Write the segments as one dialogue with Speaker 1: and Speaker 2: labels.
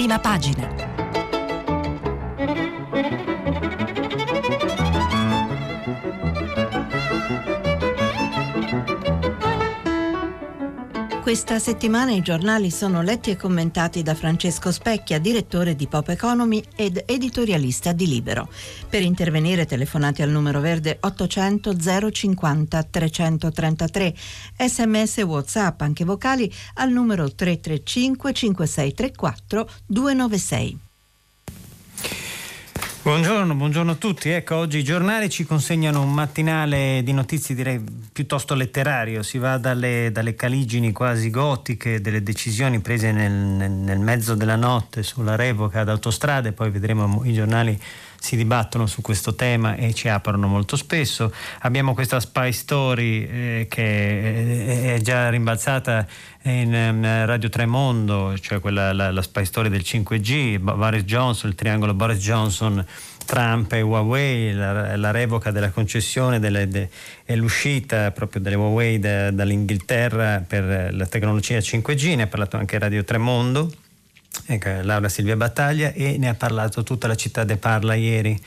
Speaker 1: prima pagina. Questa settimana i giornali sono letti e commentati da Francesco Specchia, direttore di Pop Economy ed editorialista di Libero. Per intervenire telefonate al numero verde 800 050 333, sms whatsapp anche vocali al numero 335 5634 296.
Speaker 2: Buongiorno, buongiorno, a tutti. Ecco, oggi i giornali ci consegnano un mattinale di notizie direi piuttosto letterario. Si va dalle, dalle caligini quasi gotiche delle decisioni prese nel, nel, mezzo della notte sulla revoca d'autostrade, poi vedremo i giornali si dibattono su questo tema e ci aprono molto spesso. Abbiamo questa spy story eh, che è già rimbalzata in Radio Tremondo, cioè quella, la, la spy story del 5G, Boris Johnson, il triangolo Boris Johnson. Trump e Huawei, la, la revoca della concessione delle, de, e l'uscita proprio delle Huawei da, dall'Inghilterra per la tecnologia 5G, ne ha parlato anche Radio Tremondo ecco, Laura Silvia Battaglia e ne ha parlato tutta la città de Parla ieri.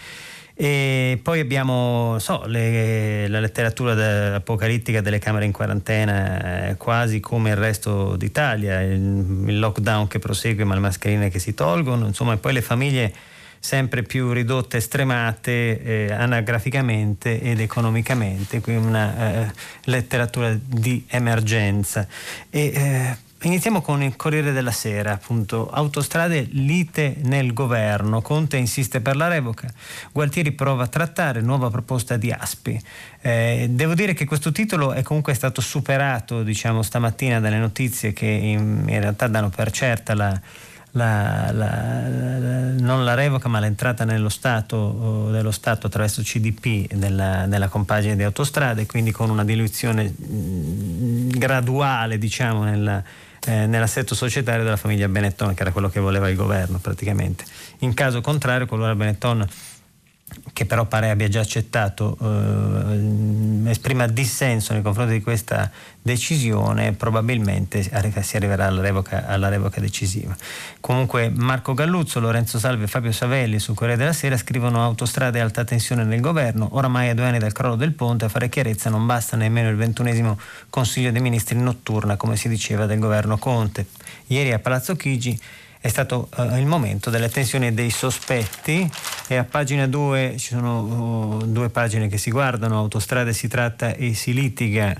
Speaker 2: E poi abbiamo so, le, la letteratura apocalittica delle camere in quarantena, eh, quasi come il resto d'Italia, il, il, lockdown che prosegue ma le mascherine che si tolgono, insomma, e poi le famiglie sempre più ridotte, stremate eh, anagraficamente ed economicamente, quindi una eh, letteratura di emergenza. E, eh, Iniziamo con il Corriere della Sera, appunto. Autostrade lite nel governo. Conte insiste per la revoca. Gualtieri prova a trattare, nuova proposta di Aspi. Eh, devo dire che questo titolo è comunque stato superato, diciamo, stamattina dalle notizie che in, in realtà danno per certa la, la, la, la, non la revoca ma l'entrata nello Stato, dello Stato attraverso CDP nella, nella, compagine di autostrade, quindi con una diluizione graduale diciamo, nella, eh, nell'assetto societario della famiglia Benetton, che era quello che voleva il governo praticamente. In caso contrario, qualora Benetton che però pare abbia già accettato, eh, esprima dissenso nei confronti di questa decisione, probabilmente si arriverà alla revoca, alla revoca, decisiva. Comunque Marco Galluzzo, Lorenzo Salve e Fabio Savelli sul Corriere della Sera scrivono autostrade e alta tensione nel governo, oramai a due anni dal crollo del ponte a fare chiarezza non basta nemmeno il ventunesimo Consiglio dei Ministri notturna, come si diceva del governo Conte. Ieri a Palazzo Chigi è stato uh, il momento delle tensioni dei sospetti e a pagina 2 ci sono uh, due pagine che si guardano, autostrade si tratta e si litiga.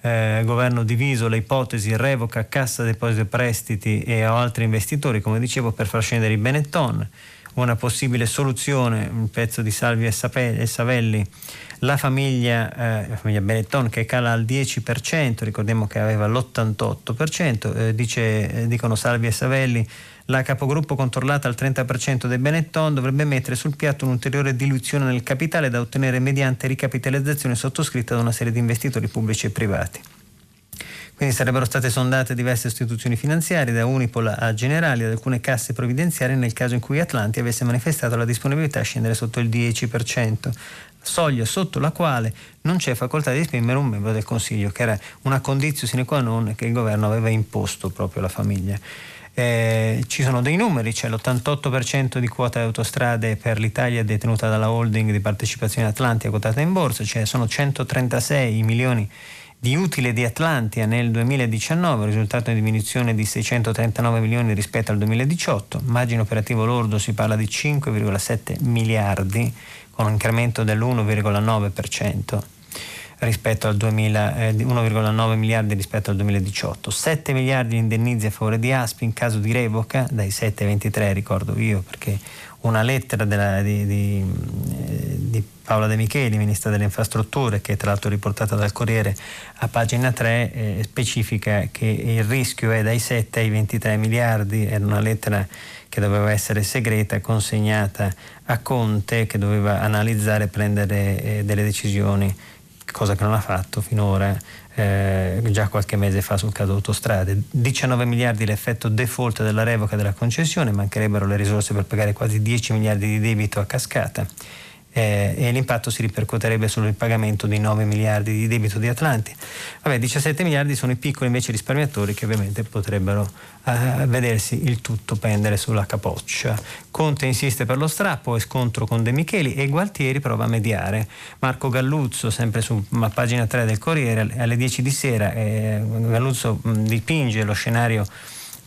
Speaker 2: Eh, governo diviso, le ipotesi, revoca, cassa deposito e prestiti e a altri investitori, come dicevo, per far scendere i Benetton. Una possibile soluzione, un pezzo di Salvi e Savelli, la famiglia, eh, la famiglia Benetton che cala al 10%, ricordiamo che aveva l'88%, eh, dice, eh, dicono Salvi e Savelli, la capogruppo controllata al 30% dei Benetton dovrebbe mettere sul piatto un'ulteriore diluizione del capitale da ottenere mediante ricapitalizzazione sottoscritta da una serie di investitori pubblici e privati. Quindi sarebbero state sondate diverse istituzioni finanziarie, da Unipol a Generali, ad alcune casse provvidenziarie, nel caso in cui Atlanti avesse manifestato la disponibilità a scendere sotto il 10%, soglia sotto la quale non c'è facoltà di esprimere un membro del Consiglio, che era una condizione sine qua non che il governo aveva imposto proprio alla famiglia. Eh, ci sono dei numeri, c'è l'88% di quota di autostrade per l'Italia detenuta dalla holding di partecipazione Atlantia quotata in borsa, cioè sono 136 milioni di utile di Atlantia nel 2019, risultato in diminuzione di 639 milioni rispetto al 2018, margine operativo lordo si parla di 5,7 miliardi con un incremento dell'1,9% rispetto al 2000, eh, 1,9 miliardi rispetto al 2018, 7 miliardi di indennizzi a favore di Aspi in caso di revoca, dai 7 ai 23 ricordo io perché una lettera della, di, di, eh, di, Paola De Micheli, Ministra delle Infrastrutture, che è tra l'altro riportata dal Corriere a pagina 3, eh, specifica che il rischio è dai 7 ai 23 miliardi, era una lettera che doveva essere segreta, consegnata a Conte, che doveva analizzare e prendere eh, delle decisioni cosa che non ha fatto finora eh, già qualche mese fa sul caso autostrade. 19 miliardi l'effetto default della revoca della concessione, mancherebbero le risorse per pagare quasi 10 miliardi di debito a cascata. Eh, e l'impatto si ripercuoterebbe sul ripagamento di 9 miliardi di debito di Atlanti. Vabbè, 17 miliardi sono i piccoli invece risparmiatori che ovviamente potrebbero eh, vedersi il tutto pendere sulla capoccia. Conte insiste per lo strappo e scontro con De Micheli e Gualtieri prova a mediare. Marco Galluzzo, sempre su pagina 3 del Corriere, alle 10 di sera, eh, Galluzzo mh, dipinge lo scenario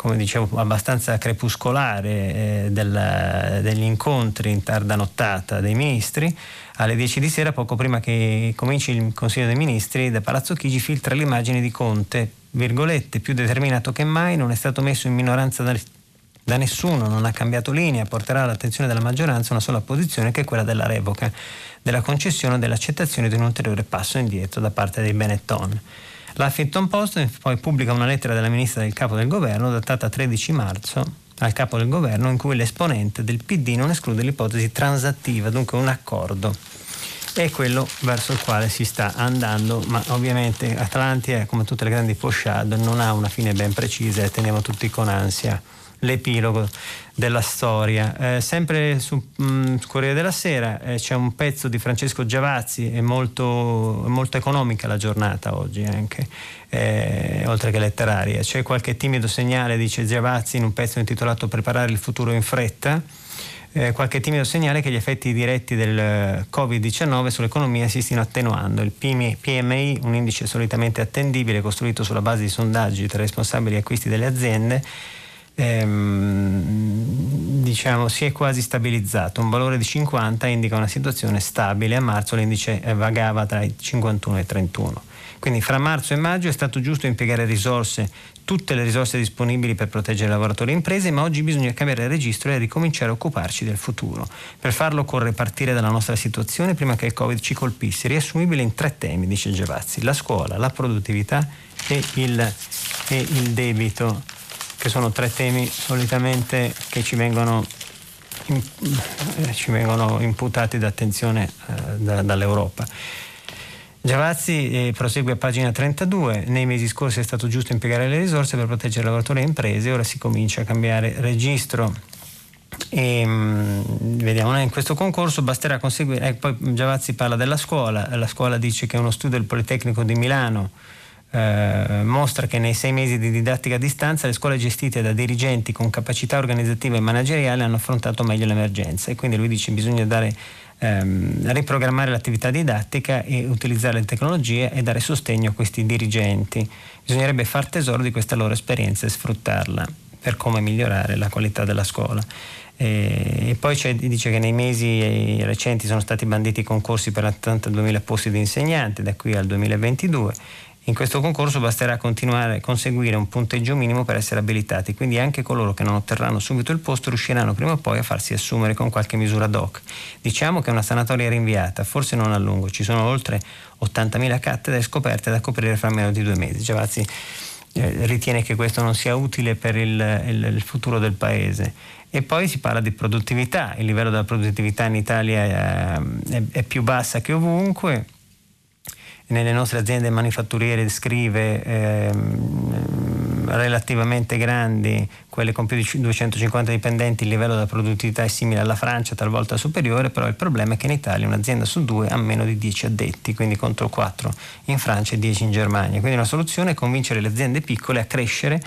Speaker 2: come dicevo, abbastanza crepuscolare eh, del, degli incontri in tarda nottata dei ministri. Alle 10 di sera, poco prima che cominci il Consiglio dei Ministri, da Palazzo Chigi filtra l'immagine di Conte, virgolette, più determinato che mai, non è stato messo in minoranza da, da nessuno, non ha cambiato linea, porterà all'attenzione della maggioranza una sola posizione che è quella della revoca, della concessione o dell'accettazione di un ulteriore passo indietro da parte dei Benetton. La Huffington Post poi pubblica una lettera della ministra del capo del governo datata 13 marzo al capo del governo in cui l'esponente del PD non esclude l'ipotesi transattiva, dunque un accordo. È quello verso il quale si sta andando, ma ovviamente Atlanti è come tutte le grandi pochade, non ha una fine ben precisa e teniamo tutti con ansia l'epilogo della storia. Eh, sempre su mh, mm, Corriere della Sera eh, c'è un pezzo di Francesco Giavazzi, è molto, molto economica la giornata oggi anche, eh, oltre che letteraria. C'è qualche timido segnale, dice Giavazzi, in un pezzo intitolato Preparare il futuro in fretta. Eh, qualche timido segnale che gli effetti diretti del Covid-19 sull'economia si stiano attenuando. Il PMI, un indice solitamente attendibile costruito sulla base di sondaggi tra responsabili acquisti delle aziende, ehm, diciamo, si è quasi stabilizzato. Un valore di 50 indica una situazione stabile. A marzo l'indice vagava tra i 51 e i 31. Quindi fra marzo e maggio è stato giusto impiegare risorse, tutte le risorse disponibili per proteggere lavoratori e imprese, ma oggi bisogna cambiare registro e ricominciare a occuparci del futuro. Per farlo occorre partire dalla nostra situazione prima che il Covid ci colpisse, riassumibile in tre temi, dice Gevazzi, la scuola, la produttività e il, e il debito che sono tre temi solitamente che ci vengono, eh, ci vengono imputati d'attenzione eh, da, dall'Europa. Giavazzi eh, prosegue a pagina 32, nei mesi scorsi è stato giusto impiegare le risorse per proteggere lavoratori e imprese, ora si comincia a cambiare registro. E, mh, vediamo, in questo concorso basterà conseguire, eh, poi Giavazzi parla della scuola, la scuola dice che uno studio del Politecnico di Milano eh, mostra che nei sei mesi di didattica a distanza le scuole gestite da dirigenti con capacità organizzativa e manageriale hanno affrontato meglio l'emergenza e quindi lui dice che bisogna dare, ehm, riprogrammare l'attività didattica e utilizzare le tecnologie e dare sostegno a questi dirigenti. Bisognerebbe far tesoro di questa loro esperienza e sfruttarla per come migliorare la qualità della scuola. E poi dice che nei mesi recenti sono stati banditi concorsi per 82.000 posti di insegnanti da qui al 2022 in questo concorso basterà continuare a conseguire un punteggio minimo per essere abilitati, quindi anche coloro che non otterranno subito il posto riusciranno prima o poi a farsi assumere con qualche misura ad hoc. Diciamo che è una sanatoria rinviata, forse non a lungo, ci sono oltre 80.000 cattedre scoperte da coprire fra meno di due mesi. Giavazzi eh, ritiene che questo non sia utile per il, il, il futuro del Paese. E poi si parla di produttività, il livello della produttività in Italia è, è, è più bassa che ovunque nelle nostre aziende manifatturiere scrive ehm, relativamente grandi, quelle con più di 250 dipendenti, il livello della produttività è simile alla Francia, talvolta superiore, però il problema è che in Italia un'azienda su due ha meno di 10 addetti, quindi contro 4 in Francia e 10 in Germania. Quindi una soluzione è convincere le aziende piccole a crescere,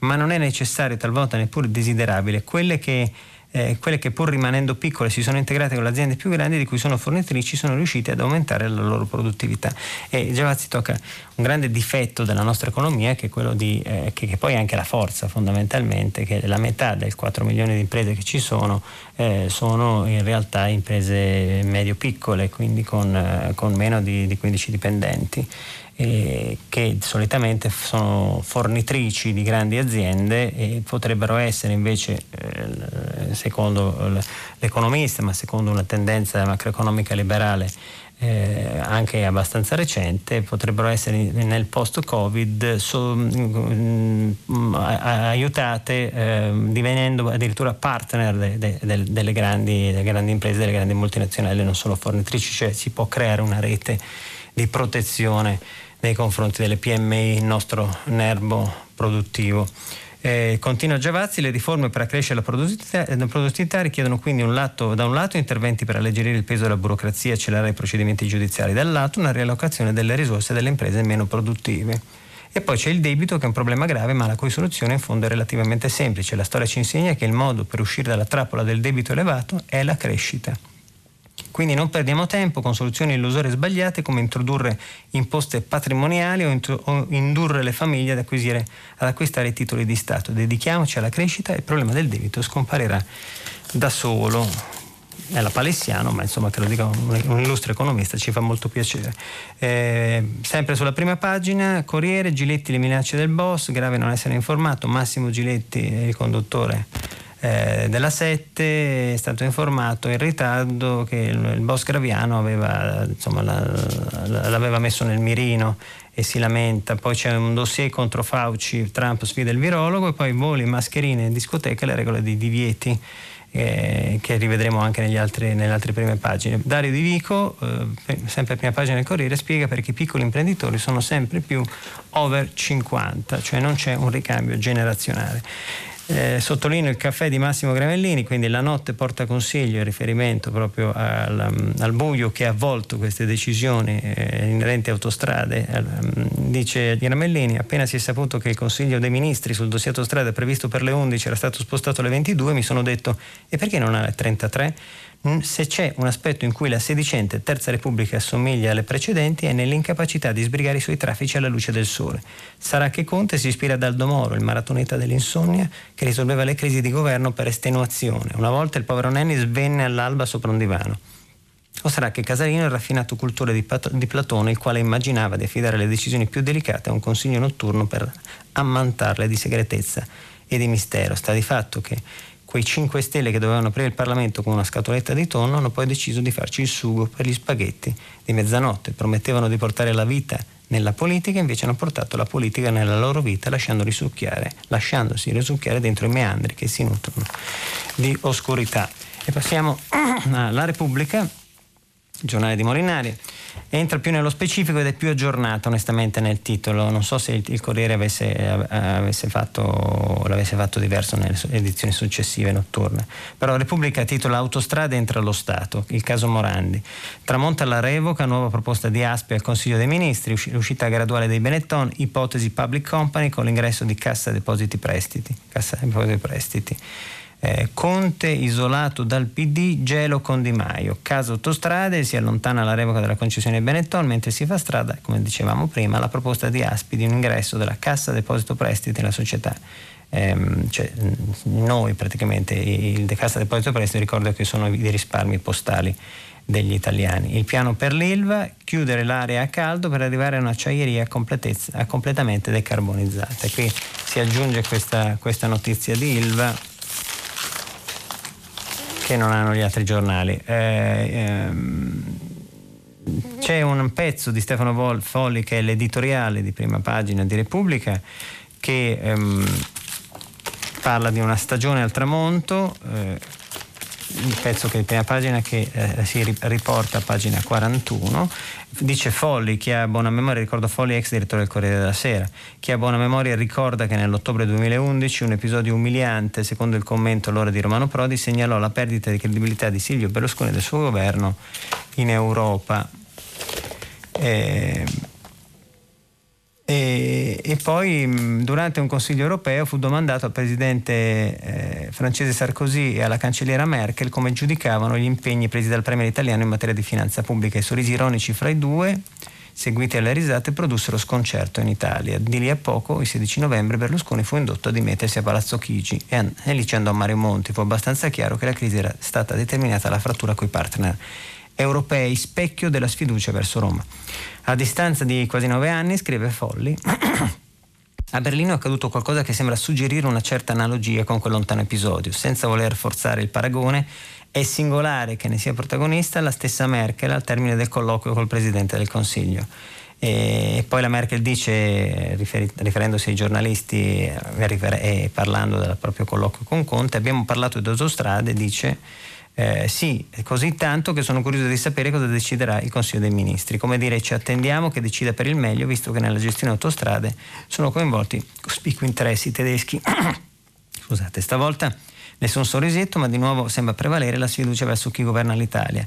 Speaker 2: ma non è necessario, talvolta neppure desiderabile, quelle che eh, quelle che pur rimanendo piccole si sono integrate con le aziende più grandi di cui sono fornitrici sono riuscite ad aumentare la loro produttività. E Giavazzi tocca un grande difetto della nostra economia che è quello di, eh, che, che, poi è anche la forza fondamentalmente, che la metà dei 4 milioni di imprese che ci sono eh, sono in realtà imprese medio-piccole, quindi con, eh, con meno di, di 15 dipendenti eh, che solitamente sono fornitrici di grandi aziende e potrebbero essere invece, eh, secondo l'economista, ma secondo una tendenza macroeconomica liberale, eh, anche abbastanza recente, potrebbero essere nel post-Covid so, mh, mm, aiutate eh, divenendo addirittura partner de, de, de, delle, grandi, delle, grandi, imprese, delle grandi multinazionali, non solo fornitrici, cioè si può creare una rete di protezione nei confronti delle PMI, il nostro nervo produttivo. Eh, continua Giavazzi, le riforme per accrescere la produttività, la produttività richiedono quindi un lato, da un lato interventi per alleggerire il peso della burocrazia e accelerare i procedimenti giudiziari, dall'altro una riallocazione delle risorse delle imprese meno produttive. E poi c'è il debito che è un problema grave ma la cui soluzione in fondo è relativamente semplice. La storia ci insegna che il modo per uscire dalla trappola del debito elevato è la crescita. Quindi non perdiamo tempo con soluzioni illusorie sbagliate come introdurre imposte patrimoniali o, intro- o indurre le famiglie ad, ad acquistare titoli di Stato. Dedichiamoci alla crescita e il problema del debito scomparirà da solo è la palessiano, ma insomma che lo dica un, un illustre economista ci fa molto piacere. Eh, sempre sulla prima pagina, Corriere, Giletti le minacce del boss, grave non essere informato, Massimo Giletti, il conduttore eh, della 7 è stato informato in ritardo che il, il boss Graviano aveva, insomma, la, la, l'aveva messo nel mirino e si lamenta. Poi c'è un dossier contro Fauci, Trump sfida il virologo e poi voli, mascherine in discoteca e le regole dei divieti eh, che rivedremo anche altri, nelle altre prime pagine. Dario Di Vico, eh, sempre prima pagina del Corriere, spiega perché i piccoli imprenditori sono sempre più over 50, cioè non c'è un ricambio generazionale. Eh, sottolineo il caffè di Massimo Gravellini, quindi la notte porta consiglio in riferimento proprio al, um, al buio che ha avvolto queste decisioni eh, inerenti a autostrade. Eh, dice Gravellini, appena si è saputo che il Consiglio dei Ministri sul dossier autostrade previsto per le 11 era stato spostato alle 22, mi sono detto e perché non alle 33? Mm, se c'è un aspetto in cui la sedicente Terza Repubblica assomiglia alle precedenti è nell'incapacità di sbrigare i suoi traffici alla luce del sole. Sarà che Conte si ispira ad Aldo Moro, il maratoneta dell'insonnia, che risolveva le crisi di governo per estenuazione. Una volta il povero Nenni svenne all'alba sopra un divano. O sarà che Casalino è il raffinato cultore di, Pat- di Platone, il quale immaginava di affidare le decisioni più delicate a un consiglio notturno per ammantarle di segretezza e di mistero. Sta di fatto che quei 5 Stelle che dovevano aprire il Parlamento con una scatoletta di tonno hanno poi deciso di farci il sugo per gli spaghetti di mezzanotte. Promettevano di portare la vita nella politica, invece hanno portato la politica nella loro vita lasciandosi risucchiare dentro i meandri che si nutrono di oscurità. E passiamo alla Repubblica, giornale di Molinari entra più nello specifico ed è più aggiornata onestamente nel titolo. Non so se il, il Corriere avesse, avesse fatto, l'avesse fatto diverso nelle edizioni successive notturne. Però Repubblica titola Autostrade entra allo Stato, il caso Morandi. Tramonta la revoca, nuova proposta di Aspi al Consiglio dei Ministri, uscita graduale dei Benetton, ipotesi public company con l'ingresso di Cassa Depositi Prestiti. Cassa Depositi Prestiti. Eh, Conte isolato dal PD, gelo con Di Maio. Caso autostrade, si allontana la revoca della concessione Benetton, mentre si fa strada, come dicevamo prima, la proposta di Aspi di un ingresso della Cassa Deposito Prestiti nella società. Eh, cioè, noi praticamente, il De Cassa Deposito Prestiti, ricordo che sono i risparmi postali degli italiani. Il piano per l'Ilva, chiudere l'area a caldo per arrivare a un'acciaieria completamente decarbonizzata. Qui si aggiunge questa, questa notizia di Ilva che non hanno gli altri giornali. Eh, ehm, c'è un pezzo di Stefano Folli che è l'editoriale di prima pagina di Repubblica che ehm, parla di una stagione al tramonto. Eh, il pezzo che è in prima pagina che eh, si riporta a pagina 41 dice Folli chi ha buona memoria ricordo Folli ex direttore del Corriere della Sera. Chi ha buona memoria ricorda che nell'ottobre 2011 un episodio umiliante secondo il commento allora di Romano Prodi segnalò la perdita di credibilità di Silvio Berlusconi e del suo governo in Europa. Eh, e, e, poi durante un Consiglio europeo fu domandato al presidente eh, francese Sarkozy e alla cancelliera Merkel come giudicavano gli impegni presi dal premier italiano in materia di finanza pubblica. I sorrisi ironici fra i due, seguiti alle risate, produssero sconcerto in Italia. Di lì a poco, il 16 novembre, Berlusconi fu indotto a dimettersi a Palazzo Chigi e, e lì ci andò Mario Monti. Fu abbastanza chiaro che la crisi era stata determinata dalla frattura coi partner europei, specchio della sfiducia verso Roma. A distanza di quasi nove anni, scrive Folli, a Berlino è accaduto qualcosa che sembra suggerire una certa analogia con quel lontano episodio. Senza voler forzare il paragone, è singolare che ne sia protagonista la stessa Merkel al termine del colloquio col Presidente del Consiglio. E poi la Merkel dice, riferendosi ai giornalisti e parlando del proprio colloquio con Conte, abbiamo parlato di autostrade, dice Eh, sì, così tanto che sono curioso di sapere cosa deciderà il Consiglio dei Ministri. Come dire, ci attendiamo che decida per il meglio, visto che nella gestione autostrade sono coinvolti cospicui interessi tedeschi. Scusate, stavolta nessun sorrisetto, ma di nuovo sembra prevalere la sfiducia verso chi governa l'Italia.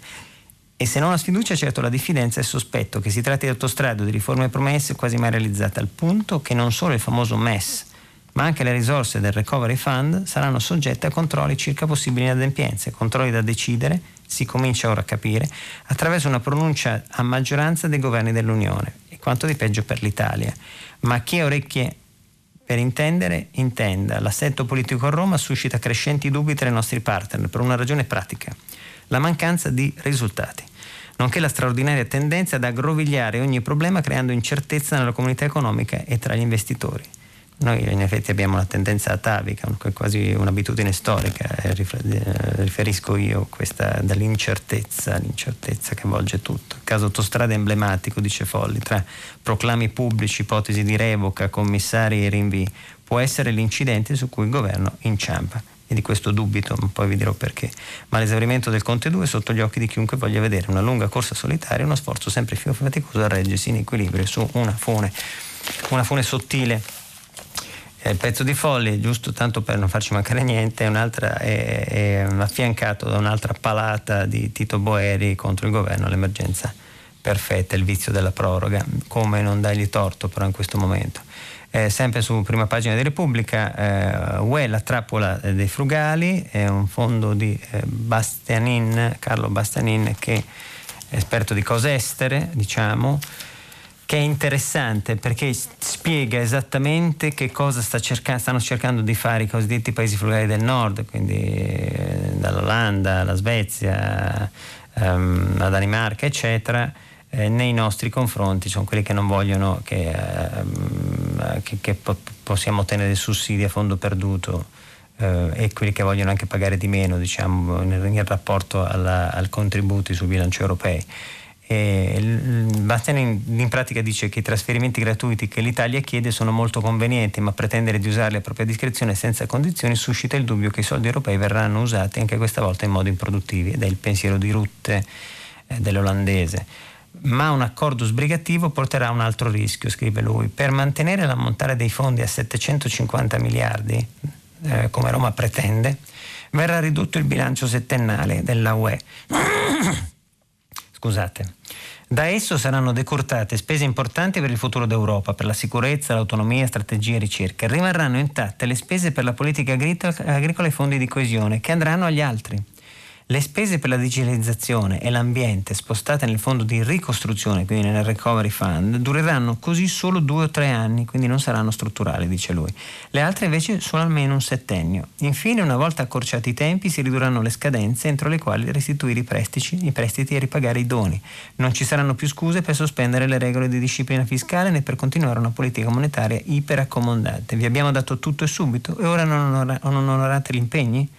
Speaker 2: E se non la sfiducia, certo la diffidenza e il sospetto che si tratti di autostrade o di riforme promesse quasi mai realizzate, al punto che non solo il famoso MES, ma anche le risorse del Recovery Fund saranno soggette a controlli circa possibili inadempienze, controlli da decidere, si comincia ora a capire, attraverso una pronuncia a maggioranza dei governi dell'Unione, e quanto di peggio per l'Italia. Ma chi ha orecchie per intendere, intenda. L'assetto politico a Roma suscita crescenti dubbi tra i nostri partner per una ragione pratica, la mancanza di risultati, nonché la straordinaria tendenza ad aggrovigliare ogni problema creando incertezza nella comunità economica e tra gli investitori. Noi in effetti abbiamo una tendenza atavica, quasi un'abitudine storica, eh, eh, riferisco io questa dall'incertezza, l'incertezza che avvolge tutto. Il caso autostrada emblematico, dice Folli, tra proclami pubblici, ipotesi di revoca, commissari e rinvii, può essere l'incidente su cui il governo inciampa. E di questo dubito, poi vi dirò perché. Ma l'esaurimento del Conte 2 è sotto gli occhi di chiunque voglia vedere una lunga corsa solitaria, uno sforzo sempre più faticoso a reggersi in equilibrio su una fune, una fune sottile il pezzo di Folli, giusto? Tanto per non farci mancare niente, è, è, affiancato da un'altra palata di Tito Boeri contro il governo, l'emergenza perfetta, il vizio della proroga, come non dargli torto però in questo momento. Eh, sempre su prima pagina di Repubblica, eh, UE, la trappola dei frugali, è un fondo di eh, Bastianin, Carlo Bastianin, che è esperto di cose estere, diciamo, che è interessante perché spiega esattamente che cosa sta cercando, stanno cercando di fare i cosiddetti paesi frugali del nord, quindi eh, dall'Olanda, la Svezia, ehm, la Danimarca, eccetera, eh, nei nostri confronti, sono quelli che non vogliono che, ehm, che, che po- possiamo ottenere sussidi a fondo perduto eh, e quelli che vogliono anche pagare di meno diciamo, nel, in rapporto alla, al contributi sui bilanci europei. Bastiani in, pratica dice che i trasferimenti gratuiti che l'Italia chiede sono molto convenienti, ma pretendere di usarli a propria discrezione senza condizioni suscita il dubbio che i soldi europei verranno usati anche questa volta in modo improduttivi ed è il pensiero di Rutte eh, dell'olandese. Ma un accordo sbrigativo porterà a un altro rischio, scrive lui. Per mantenere l'ammontare dei fondi a 750 miliardi, eh, come Roma pretende, verrà ridotto il bilancio settennale della UE. Scusate. Da esso saranno decurtate spese importanti per il futuro d'Europa, per la sicurezza, l'autonomia, strategia e ricerca. Rimarranno intatte le spese per la politica agricola e i fondi di coesione, che andranno agli altri. Le spese per la digitalizzazione e l'ambiente spostate nel fondo di ricostruzione, quindi nel Recovery Fund, dureranno così solo due o tre anni, quindi non saranno strutturali, dice lui. Le altre invece sono almeno un settennio. Infine, una volta accorciati i tempi, si ridurranno le scadenze entro le quali restituire i prestiti, i prestiti e ripagare i doni. Non ci saranno più scuse per sospendere le regole di disciplina fiscale né per continuare una politica monetaria iperaccomodante. Vi abbiamo dato tutto e subito e ora non, onora- non onorate gli impegni?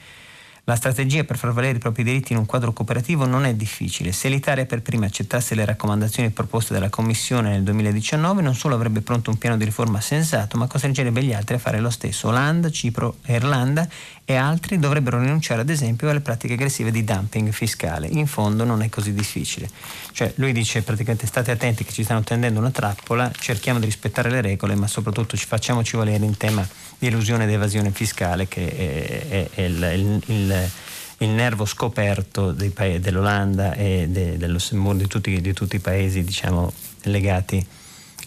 Speaker 2: La strategia per far valere i propri diritti in un quadro cooperativo non è difficile. Se l'Italia per prima accettasse le raccomandazioni proposte dalla Commissione nel 2019, non solo avrebbe pronto un piano di riforma sensato, ma costringerebbe gli altri a fare lo stesso. Olanda, Cipro Irlanda e altri dovrebbero rinunciare ad esempio alle pratiche aggressive di dumping fiscale. In fondo non è così difficile. Cioè lui dice praticamente state attenti che ci stanno tendendo una trappola, cerchiamo di rispettare le regole, ma soprattutto ci facciamoci valere in tema di elusione ed evasione fiscale che è, è, è il, il, il, il, nervo scoperto paesi, dell'Olanda e de, del Lussemburgo, di tutti, di tutti i paesi diciamo, legati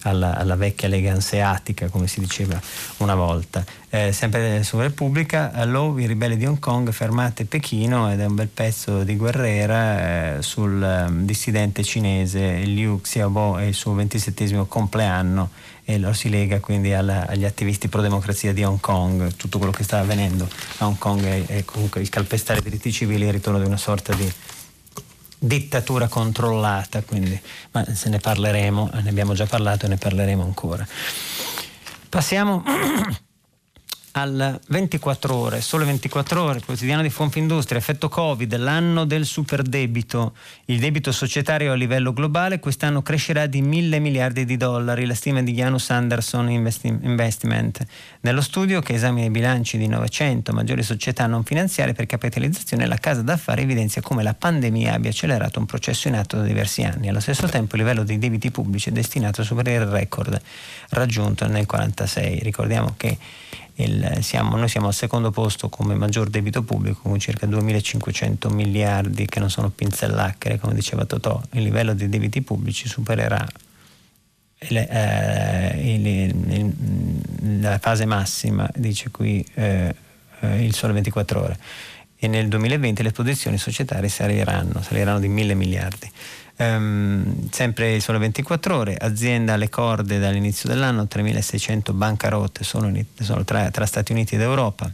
Speaker 2: alla, alla, vecchia lega anseatica, come si diceva una volta. Eh, sempre su Repubblica, Law, i ribelli di Hong Kong fermate Pechino ed è un bel pezzo di Guerrera eh, sul um, dissidente cinese Liu Xiaobo e il suo 27 compleanno e lo si lega quindi alla, agli attivisti pro democrazia di Hong Kong, tutto quello che sta avvenendo a Hong Kong è, è comunque il calpestare i diritti civili e il ritorno di una sorta di dittatura controllata, quindi, ma se ne parleremo, ne abbiamo già parlato e ne parleremo ancora. Passiamo al 24 ore, sole 24 ore, quotidiano di Confindustria, effetto Covid, l'anno del superdebito. Il debito societario a livello globale quest'anno crescerà di mille miliardi di dollari, la stima di Janus Anderson Investment. Nello studio che esamina i bilanci di 900 maggiori società non finanziarie per capitalizzazione, la casa d'affari evidenzia come la pandemia abbia accelerato un processo in atto da diversi anni. Allo stesso tempo il livello dei debiti pubblici è destinato a superare il record raggiunto nel 1946. Ricordiamo che il, siamo, noi siamo al secondo posto come maggior debito pubblico con circa 2.500 miliardi che non sono pinzellacchere, come diceva Totò. Il livello dei debiti pubblici supererà il, eh, il, il, la fase massima, dice qui eh, eh, il sole 24 ore. E nel 2020 le posizioni societarie saliranno, saliranno di mille miliardi. Um, sempre il sole 24 ore, azienda alle corde dall'inizio dell'anno, 3.600 bancarotte solo, in, solo tra, tra, Stati Uniti ed Europa,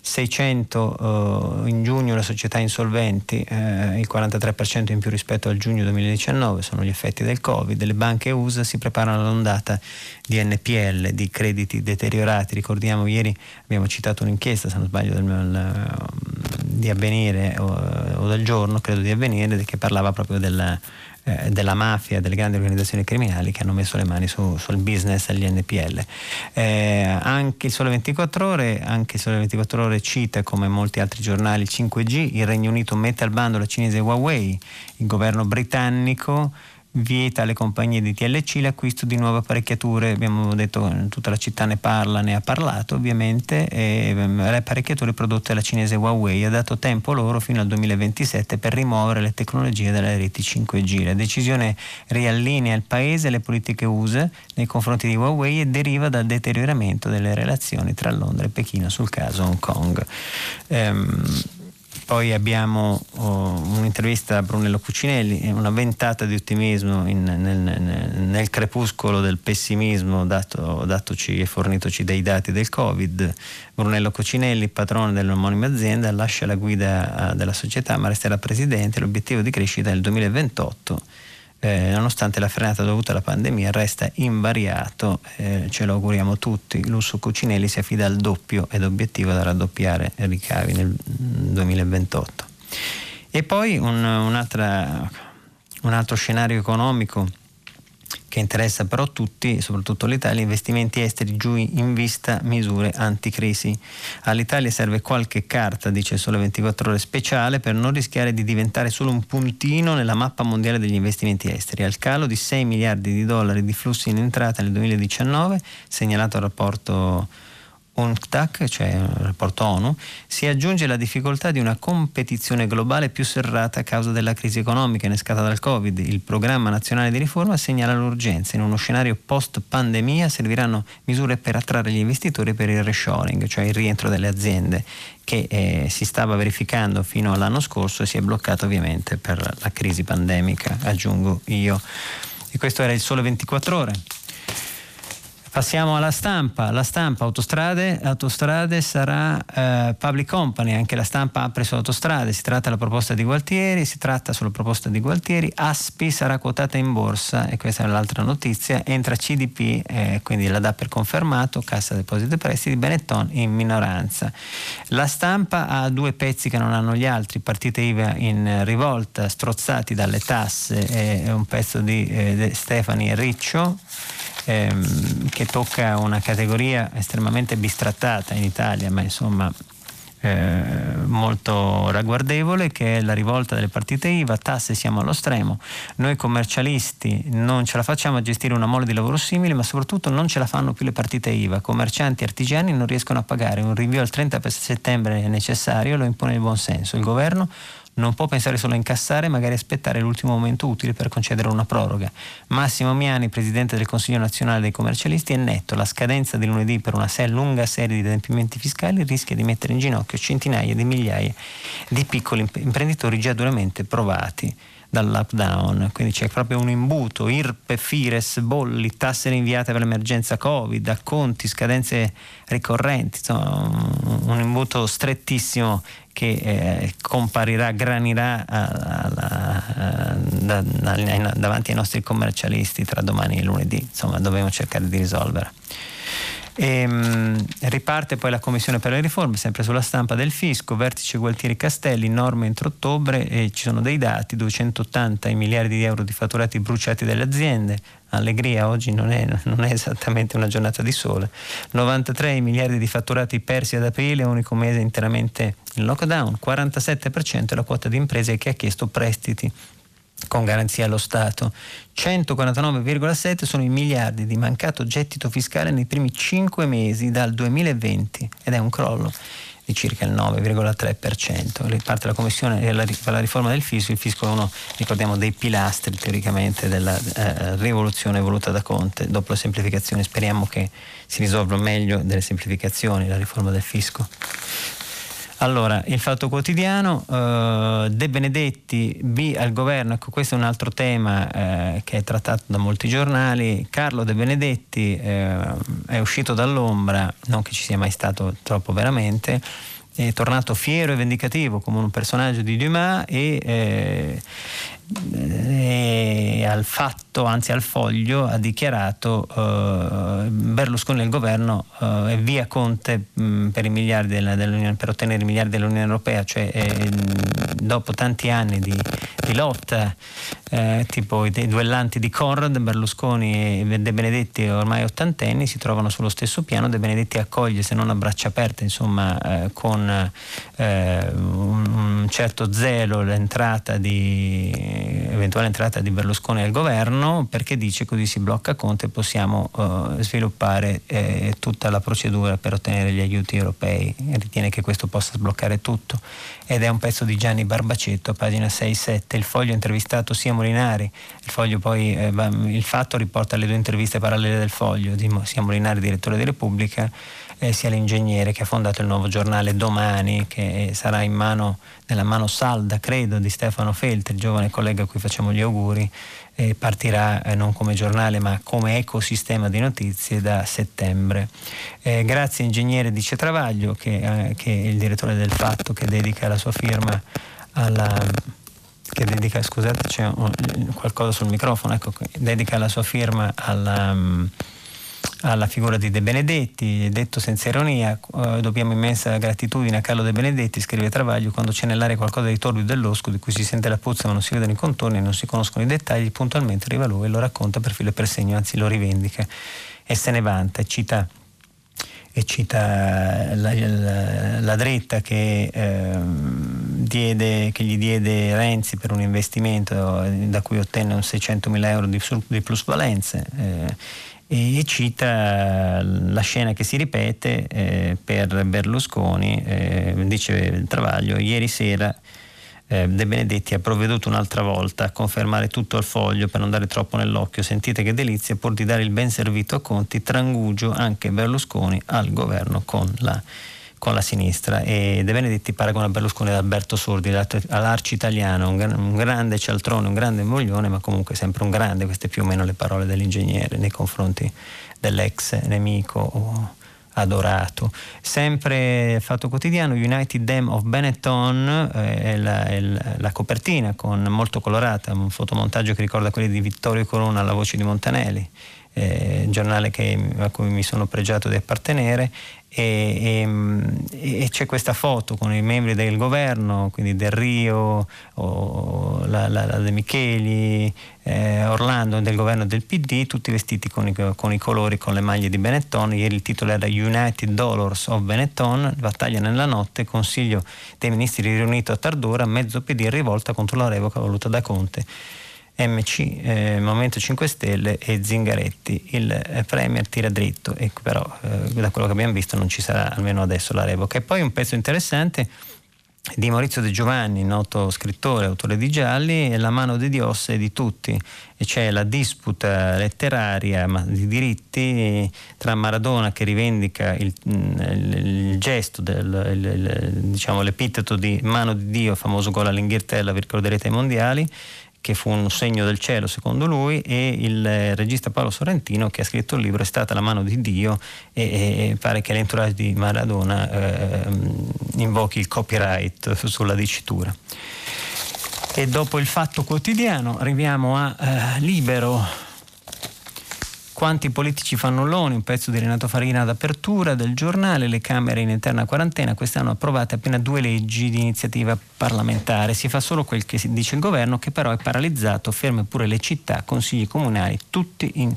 Speaker 2: 600 uh, in giugno le società insolventi, uh, il 43% in più rispetto al giugno 2019, sono gli effetti del Covid, le banche USA si preparano all'ondata di NPL, di crediti deteriorati, ricordiamo ieri abbiamo citato un'inchiesta, se non sbaglio, del, del, di avvenire o, o, del giorno, credo di avvenire, che parlava proprio del eh, della mafia, delle grandi organizzazioni criminali che hanno messo le mani su, sul business agli NPL. Eh, anche il Sole 24 Ore, anche il Sole 24 Ore cita come molti altri giornali 5G, il Regno Unito mette al bando la cinese Huawei, il governo britannico vieta alle compagnie di TLC l'acquisto di nuove apparecchiature, abbiamo detto tutta la città ne parla, ne ha parlato ovviamente, e ehm, le apparecchiature prodotte dalla cinese Huawei ha dato tempo loro fino al 2027 per rimuovere le tecnologie dalle reti 5G. La decisione riallinea il paese e le politiche USA nei confronti di Huawei e deriva dal deterioramento delle relazioni tra Londra e Pechino sul caso Hong Kong. Ehm, poi abbiamo oh, un'intervista a Brunello Cucinelli, una ventata di ottimismo in, nel, nel, nel, crepuscolo del pessimismo dato, datoci e fornitoci dai dati del Covid. Brunello Cucinelli, patrono dell'omonima azienda, lascia la guida uh, della società ma resterà presidente. L'obiettivo di crescita il 2028 eh, nonostante la frenata dovuta alla pandemia resta invariato, eh, ce lo auguriamo tutti. Lusso Cucinelli si affida al doppio ed obiettivo da raddoppiare i ricavi nel 2028. E poi un, un altro scenario economico che interessa però tutti, soprattutto l'Italia, investimenti esteri giù in vista misure anticrisi. All'Italia serve qualche carta, dice Sole 24 ore speciale, per non rischiare di diventare solo un puntino nella mappa mondiale degli investimenti esteri. Al calo di 6 miliardi di dollari di flussi in entrata nel 2019, segnalato il rapporto UNCTAC, cioè il rapporto ONU, si aggiunge la difficoltà di una competizione globale più serrata a causa della crisi economica innescata dal Covid. Il programma nazionale di riforma segnala l'urgenza. In uno scenario post-pandemia serviranno misure per attrarre gli investitori per il reshoring, cioè il rientro delle aziende che eh, si stava verificando fino all'anno scorso e si è bloccato ovviamente per la crisi pandemica, aggiungo io. E questo era il sole 24 ore. Passiamo alla stampa, la stampa autostrade, autostrade sarà eh, public company, anche la stampa apre su autostrade, si tratta della proposta di Gualtieri, si tratta sulla proposta di Gualtieri, Aspi sarà quotata in borsa e questa è l'altra notizia, entra CDP, eh, quindi la dà per confermato, Cassa Depositi e Prestiti, Benetton in minoranza. La stampa ha due pezzi che non hanno gli altri, partite IVA in rivolta, strozzati dalle tasse, e un pezzo di eh, Stefani Riccio ehm, che tocca una categoria estremamente bistrattata in Italia, ma insomma eh, molto ragguardevole che è la rivolta delle partite IVA, tasse siamo allo stremo, noi commercialisti non ce la facciamo a gestire una mole di lavoro simile ma soprattutto non ce la fanno più le partite IVA, commercianti e artigiani non riescono a pagare, un rinvio al 30 settembre è necessario, lo impone il buon senso, il governo non può pensare solo a incassare magari aspettare l'ultimo momento utile per concedere una proroga. Massimo Miani, presidente del Consiglio nazionale dei commercialisti, è netto. La scadenza di lunedì per una lunga serie di adempimenti fiscali rischia di mettere in ginocchio centinaia di migliaia di piccoli imprenditori già duramente provati dal lockdown, quindi c'è proprio un imbuto, IRPE, FIRES, bolli, tasse rinviate per l'emergenza Covid, acconti, scadenze ricorrenti, insomma un imbuto strettissimo che eh, comparirà, granirà a, a, a, da, da, davanti ai nostri commercialisti tra domani e lunedì, insomma dobbiamo cercare di risolvere. E, mh, riparte poi la Commissione per le riforme, sempre sulla stampa del fisco, vertice Gualtieri Castelli, norme entro ottobre e ci sono dei dati, 280 miliardi di euro di fatturati bruciati dalle aziende, allegria oggi non è, non è, esattamente una giornata di sole. 93 miliardi di fatturati persi ad aprile, unico mese interamente in lockdown, 47% è la quota di imprese che ha chiesto prestiti con garanzia allo Stato. 149,7 sono i miliardi di mancato gettito fiscale nei primi 5 mesi dal 2020 ed è un crollo di circa il 9,3%. Riparte la Commissione per la riforma del fisco, il fisco è uno, ricordiamo, dei pilastri teoricamente della eh, rivoluzione voluta da Conte. Dopo la semplificazione speriamo che si risolva meglio delle semplificazioni la riforma del fisco. Allora, il Fatto Quotidiano, eh, De Benedetti, B al governo, ecco questo è un altro tema eh, che è trattato da molti giornali. Carlo De Benedetti eh, è uscito dall'ombra, non che ci sia mai stato troppo veramente, è tornato fiero e vendicativo come un personaggio di Dumas e, eh, e al fatto, anzi al foglio, ha dichiarato eh, Berlusconi e il governo eh, e via Conte mh, per, i della, per, ottenere i miliardi dell'Unione Europea, cioè eh, dopo tanti anni di, di lotta, eh, tipo i duellanti di Conrad, Berlusconi e De Benedetti ormai ottantenni si trovano sullo stesso piano, De Benedetti accoglie se non a braccia aperte, insomma eh, con eh, un, un certo zelo l'entrata di eventuale entrata di Berlusconi al governo perché dice così si blocca Conte e possiamo uh, sviluppare eh, tutta la procedura per ottenere gli aiuti europei. Ritiene che questo possa sbloccare tutto ed è un pezzo di Gianni Barbacetto, pagina 6-7. Il foglio ha intervistato sia Molinari, il, foglio poi, eh, il fatto riporta le due interviste parallele del foglio di sia Molinari, direttore di Repubblica, eh, sia l'ingegnere che ha fondato il nuovo giornale Domani, che sarà in mano, nella mano salda, credo, di Stefano Feltri, il giovane collega a cui facciamo gli auguri, e partirà eh, non come giornale ma come ecosistema di notizie da settembre. Eh, grazie ingegnere Dice Travaglio, che, eh, che, è il direttore del Fatto, che dedica la sua firma alla che dedica, scusate c'è qualcosa sul microfono, ecco, dedica la sua firma alla, um, alla figura di De Benedetti, detto senza ironia, eh, dobbiamo immensa gratitudine a Carlo De Benedetti, scrive Travaglio, quando c'è nell'aria qualcosa di torbido dell'osco, di cui si sente la puzza ma non si vedono i contorni e non si conoscono i dettagli, puntualmente arriva lui e lo racconta per filo e per segno, anzi lo rivendica e se ne vanta e cita e cita la, la, la dritta che, eh, diede, che, gli diede Renzi per un investimento da cui ottenne un 600 mila euro di, di plusvalenze. Eh, e cita la scena che si ripete eh, per Berlusconi, eh, dice Travaglio, ieri sera eh, De Benedetti ha provveduto un'altra volta a confermare tutto al foglio per non dare troppo nell'occhio, sentite che delizia, pur di dare il ben servito a Conti, trangugio anche Berlusconi al governo con la con la sinistra e De Benedetti paragona Berlusconi ad Alberto Sordi, all'arci italiano, un, un, grande cialtrone, un grande moglione, ma comunque sempre un grande, queste più o meno le parole dell'ingegnere nei confronti dell'ex nemico adorato. Sempre Fatto Quotidiano, United Dam of Benetton, eh, è, la, è la, copertina con, molto colorata, un fotomontaggio che ricorda quelli di Vittorio Corona alla voce di Montanelli. Eh, giornale che, a cui mi sono pregiato di appartenere e, e, e, c'è questa foto con i membri del governo, quindi Del Rio, la, la, la, De Micheli, eh, Orlando del governo del PD, tutti vestiti con i, con i, colori, con le maglie di Benetton. Ieri il titolo era United Dollars of Benetton, battaglia nella notte, consiglio dei ministri riunito a Tardora, mezzo PD in rivolta contro la revoca voluta da Conte. MC, eh, Movimento 5 Stelle e Zingaretti. Il eh, Premier tira dritto e però eh, da quello che abbiamo visto non ci sarà almeno adesso la revoca. E poi un pezzo interessante di Maurizio De Giovanni, noto scrittore, autore di gialli, è La mano di Dios e di tutti, e c'è la disputa letteraria di diritti tra Maradona che rivendica il, il, il gesto, del, il, diciamo, l'epiteto di mano di Dio, famoso gol all'Inghilterra, vi ricorderete ai mondiali, che fu un segno del cielo secondo lui, e il regista Paolo Sorrentino che ha scritto il libro È stata la mano di Dio e, e pare che l'entourage di Maradona eh, invochi il copyright sulla dicitura. E dopo il fatto quotidiano arriviamo a eh, Libero Quanti politici fannulloni, un pezzo di Renato Farina d'apertura del giornale, le Camere in eterna quarantena, quest'anno approvate appena due leggi di iniziativa parlamentare, si fa solo quel che dice il governo che però è paralizzato, ferme pure le città, consigli comunali, tutti in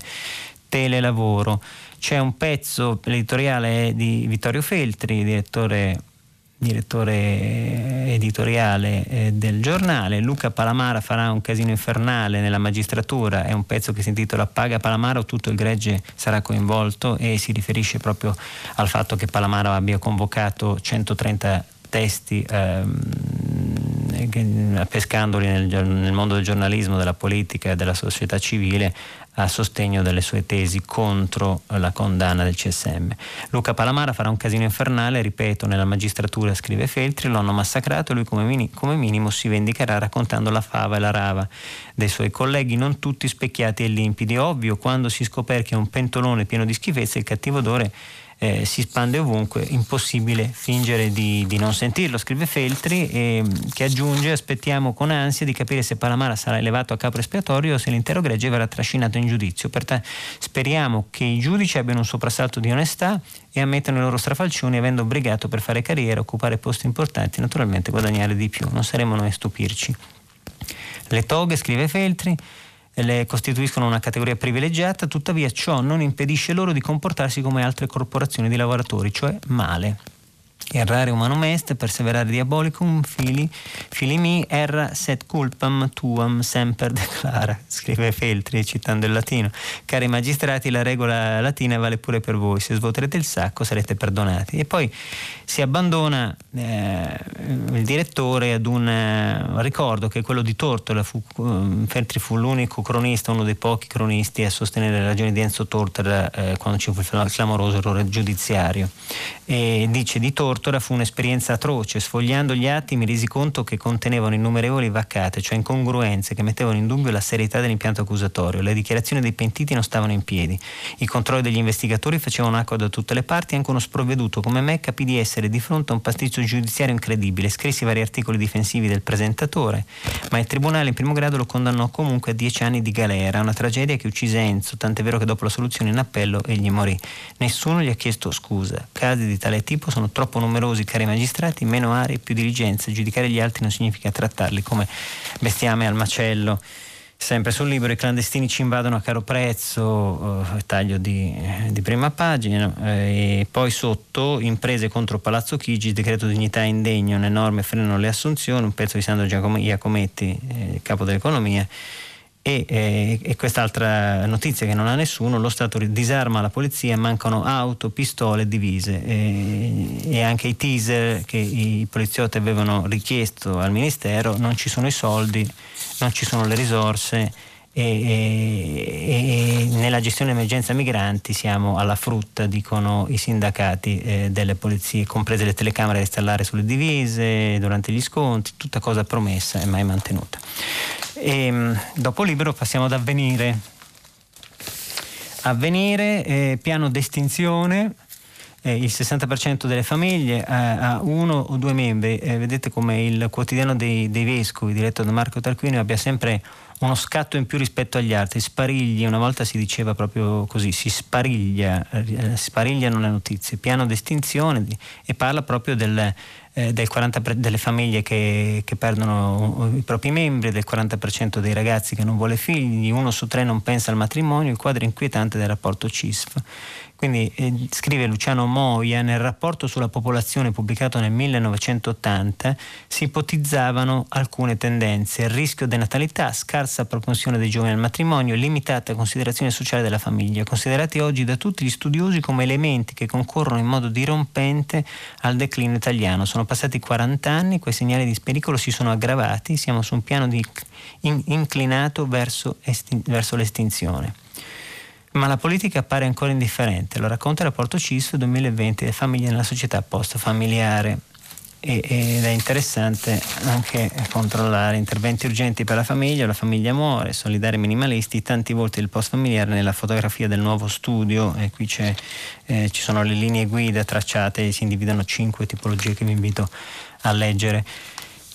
Speaker 2: telelavoro. C'è un pezzo, l'editoriale di Vittorio Feltri, direttore direttore editoriale eh, del giornale. Luca Palamara farà un casino infernale nella magistratura, è un pezzo che si intitola Paga Palamara o tutto il gregge sarà coinvolto e si riferisce proprio al fatto che Palamara abbia convocato 130 testi ehm, pescandoli nel, nel mondo del giornalismo, della politica e della società civile a sostegno delle sue tesi contro la condanna del CSM. Luca Palamara farà un casino infernale, ripeto, nella magistratura scrive Feltri, lo hanno massacrato e lui come, mini, come minimo si vendicherà raccontando la fava e la rava dei suoi colleghi, non tutti specchiati e limpidi. Ovvio, quando si scoperchia un pentolone pieno di schifezze, il cattivo odore eh, si spande ovunque, impossibile fingere di, di non sentirlo, scrive Feltri, eh, che aggiunge aspettiamo con ansia di capire se Palamara sarà elevato a capo espiatorio o se l'intero gregge verrà trascinato in giudizio. Pertanto speriamo che i giudici abbiano un soprassalto di onestà e ammettano i loro strafalcioni avendo obbligato per fare carriera, occupare posti importanti e naturalmente guadagnare di più. Non saremo noi a stupirci. Le toghe, scrive Feltri, le costituiscono una categoria privilegiata, tuttavia ciò non impedisce loro di comportarsi come altre corporazioni di lavoratori, cioè male errare umanum est, perseverare diabolicum, fili, fili mi, erra set culpam tuam semper declara, scrive Feltri citando il latino. Cari magistrati, la regola latina vale pure per voi, se svuoterete il sacco sarete perdonati. E poi si abbandona eh, il direttore ad un uh, ricordo che è quello di Tortola, fu, uh, Feltri fu l'unico cronista, uno dei pochi cronisti a sostenere le ragioni di Enzo Tortora eh, quando ci fu il clamoroso errore giudiziario. E dice di Tortora fu un'esperienza atroce. Sfogliando gli atti mi resi conto che contenevano innumerevoli vaccate, cioè incongruenze che mettevano in dubbio la serietà dell'impianto accusatorio. Le dichiarazioni dei pentiti non stavano in piedi. I controlli degli investigatori facevano acqua da tutte le parti anche uno sprovveduto come me capì di essere di fronte a un pasticcio giudiziario incredibile. Scrissi vari articoli difensivi del presentatore, ma il tribunale in primo grado lo condannò comunque a dieci anni di galera, una tragedia che uccise Enzo, tant'è vero che dopo la soluzione in appello egli morì. Nessuno gli ha chiesto scusa. Casi di tale tipo sono troppo numerosi cari magistrati, meno aree, più diligenza. Giudicare gli altri non significa trattarli come bestiame al macello. Sempre sul libro i clandestini ci invadono a caro prezzo, eh, taglio di, eh, di, prima pagina, eh, e poi sotto imprese contro Palazzo Chigi, decreto dignità indegno, le norme frenano le assunzioni, un pezzo di Sandro Giacometti, eh, capo dell'economia, e, e, e, quest'altra notizia che non ha nessuno, lo Stato disarma la polizia, mancano auto, pistole, divise. E, e, anche i teaser che i poliziotti avevano richiesto al Ministero, non ci sono i soldi, non ci sono le risorse e, nella gestione emergenza migranti siamo alla frutta, dicono i sindacati eh, delle polizie, comprese le telecamere da installare sulle divise, durante gli scontri, tutta cosa promessa e mai mantenuta. E, mm, dopo libro passiamo ad avvenire. Avvenire, eh, piano d'estinzione, eh, il 60% delle famiglie ha, ha, uno o due membri. Eh, vedete come il quotidiano dei, dei vescovi, diretto da Marco Tarquinio, abbia sempre uno scatto in più rispetto agli altri, sparigli, una volta si diceva proprio così, si spariglia, eh, sparigliano le notizie, piano d'estinzione e parla proprio del, eh, del 40% delle famiglie che, che, perdono i propri membri, del 40% dei ragazzi che non vuole figli, uno su tre non pensa al matrimonio, il quadro inquietante del rapporto CISF. Quindi eh, scrive Luciano Moia, nel rapporto sulla popolazione pubblicato nel 1980 si ipotizzavano alcune tendenze, rischio denatalità, scarsa propensione dei giovani al matrimonio, limitata considerazione sociale della famiglia, considerati oggi da tutti gli studiosi come elementi che concorrono in modo dirompente al declino italiano. Sono passati 40 anni, quei segnali di pericolo si sono aggravati, siamo su un piano di in, inclinato verso, esti, verso l'estinzione ma la politica appare ancora indifferente. Lo racconta il rapporto CISF 2020 le famiglie nella società post-familiare ed è interessante anche controllare interventi urgenti per la famiglia, la famiglia muore, solidari minimalisti, tanti volti del post familiare nella fotografia del nuovo studio e qui eh, ci sono le linee guida tracciate si individuano cinque tipologie che vi invito a leggere.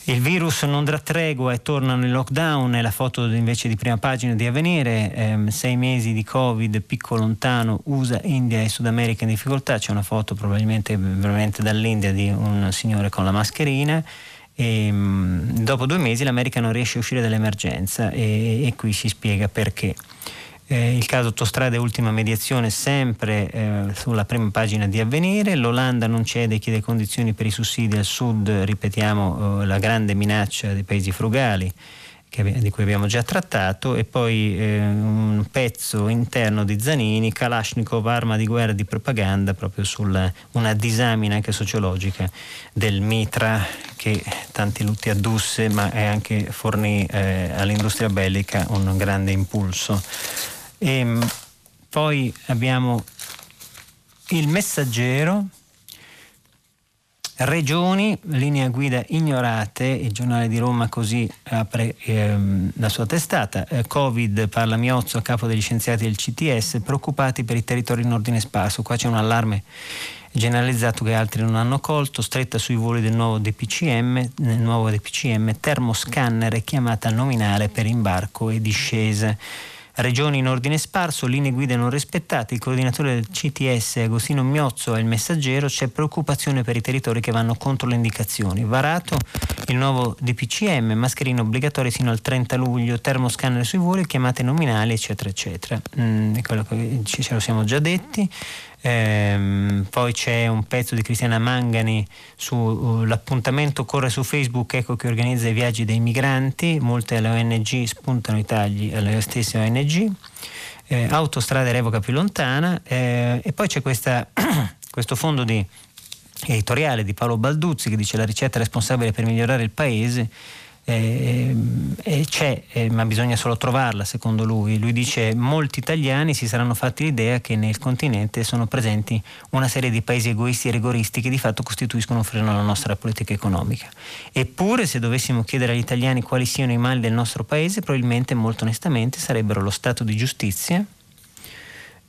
Speaker 2: Il virus non dà tregua e torna nel lockdown, è la foto invece di prima pagina di Avvenire, ehm, sei mesi di Covid, picco lontano, USA, India e Sud America in difficoltà, c'è una foto probabilmente veramente dall'India di un signore con la mascherina. E ehm, dopo due mesi l'America non riesce a uscire dall'emergenza e, e qui si spiega perché. Eh, il caso autostrade ultima mediazione sempre eh, sulla prima pagina di Avvenire, l'Olanda non cede e chiede condizioni per i sussidi al sud, ripetiamo eh, la grande minaccia dei paesi frugali che, di cui abbiamo già trattato e poi eh, un pezzo interno di Zanini, Kalashnikov, arma di guerra e di propaganda, proprio su una disamina anche sociologica del mitra che tanti lutti addusse ma anche fornì eh, all'industria bellica un grande impulso. E, ehm, poi abbiamo il messaggero, regioni, linea guida ignorate, il giornale di Roma così apre ehm, la sua testata, eh, Covid parla Miozzo a capo degli scienziati del CTS, preoccupati per i territori in ordine sparso, qua c'è un allarme generalizzato che altri non hanno colto, stretta sui voli del nuovo DPCM, nel nuovo DPCM, termoscanner e chiamata nominale per imbarco e discese. Regioni in ordine sparso, linee guida non rispettate, il coordinatore del CTS Agostino Miozzo è il messaggero, c'è preoccupazione per i territori che vanno contro le indicazioni. Varato il nuovo DPCM, mascherine obbligatorie sino al 30 luglio, termoscanner sui voli, chiamate nominali, eccetera, eccetera. Mm, ce lo siamo già detti. Ehm, poi c'è un pezzo di Cristiana Mangani sull'appuntamento uh, corre su Facebook, ecco che organizza i viaggi dei migranti, molte alle ONG spuntano i tagli alle stesse ONG, eh, autostrade revoca più lontana. Eh, e poi c'è questa, questo fondo di editoriale di Paolo Balduzzi che dice la ricetta responsabile per migliorare il paese eh, eh, c'è, eh, ma bisogna solo trovarla secondo lui. Lui dice molti italiani si saranno fatti l'idea che nel continente sono presenti una serie di paesi egoisti e rigoristi che di fatto costituiscono un freno alla nostra politica economica. Eppure se dovessimo chiedere agli italiani quali siano i mali del nostro paese, probabilmente molto onestamente sarebbero lo stato di giustizia,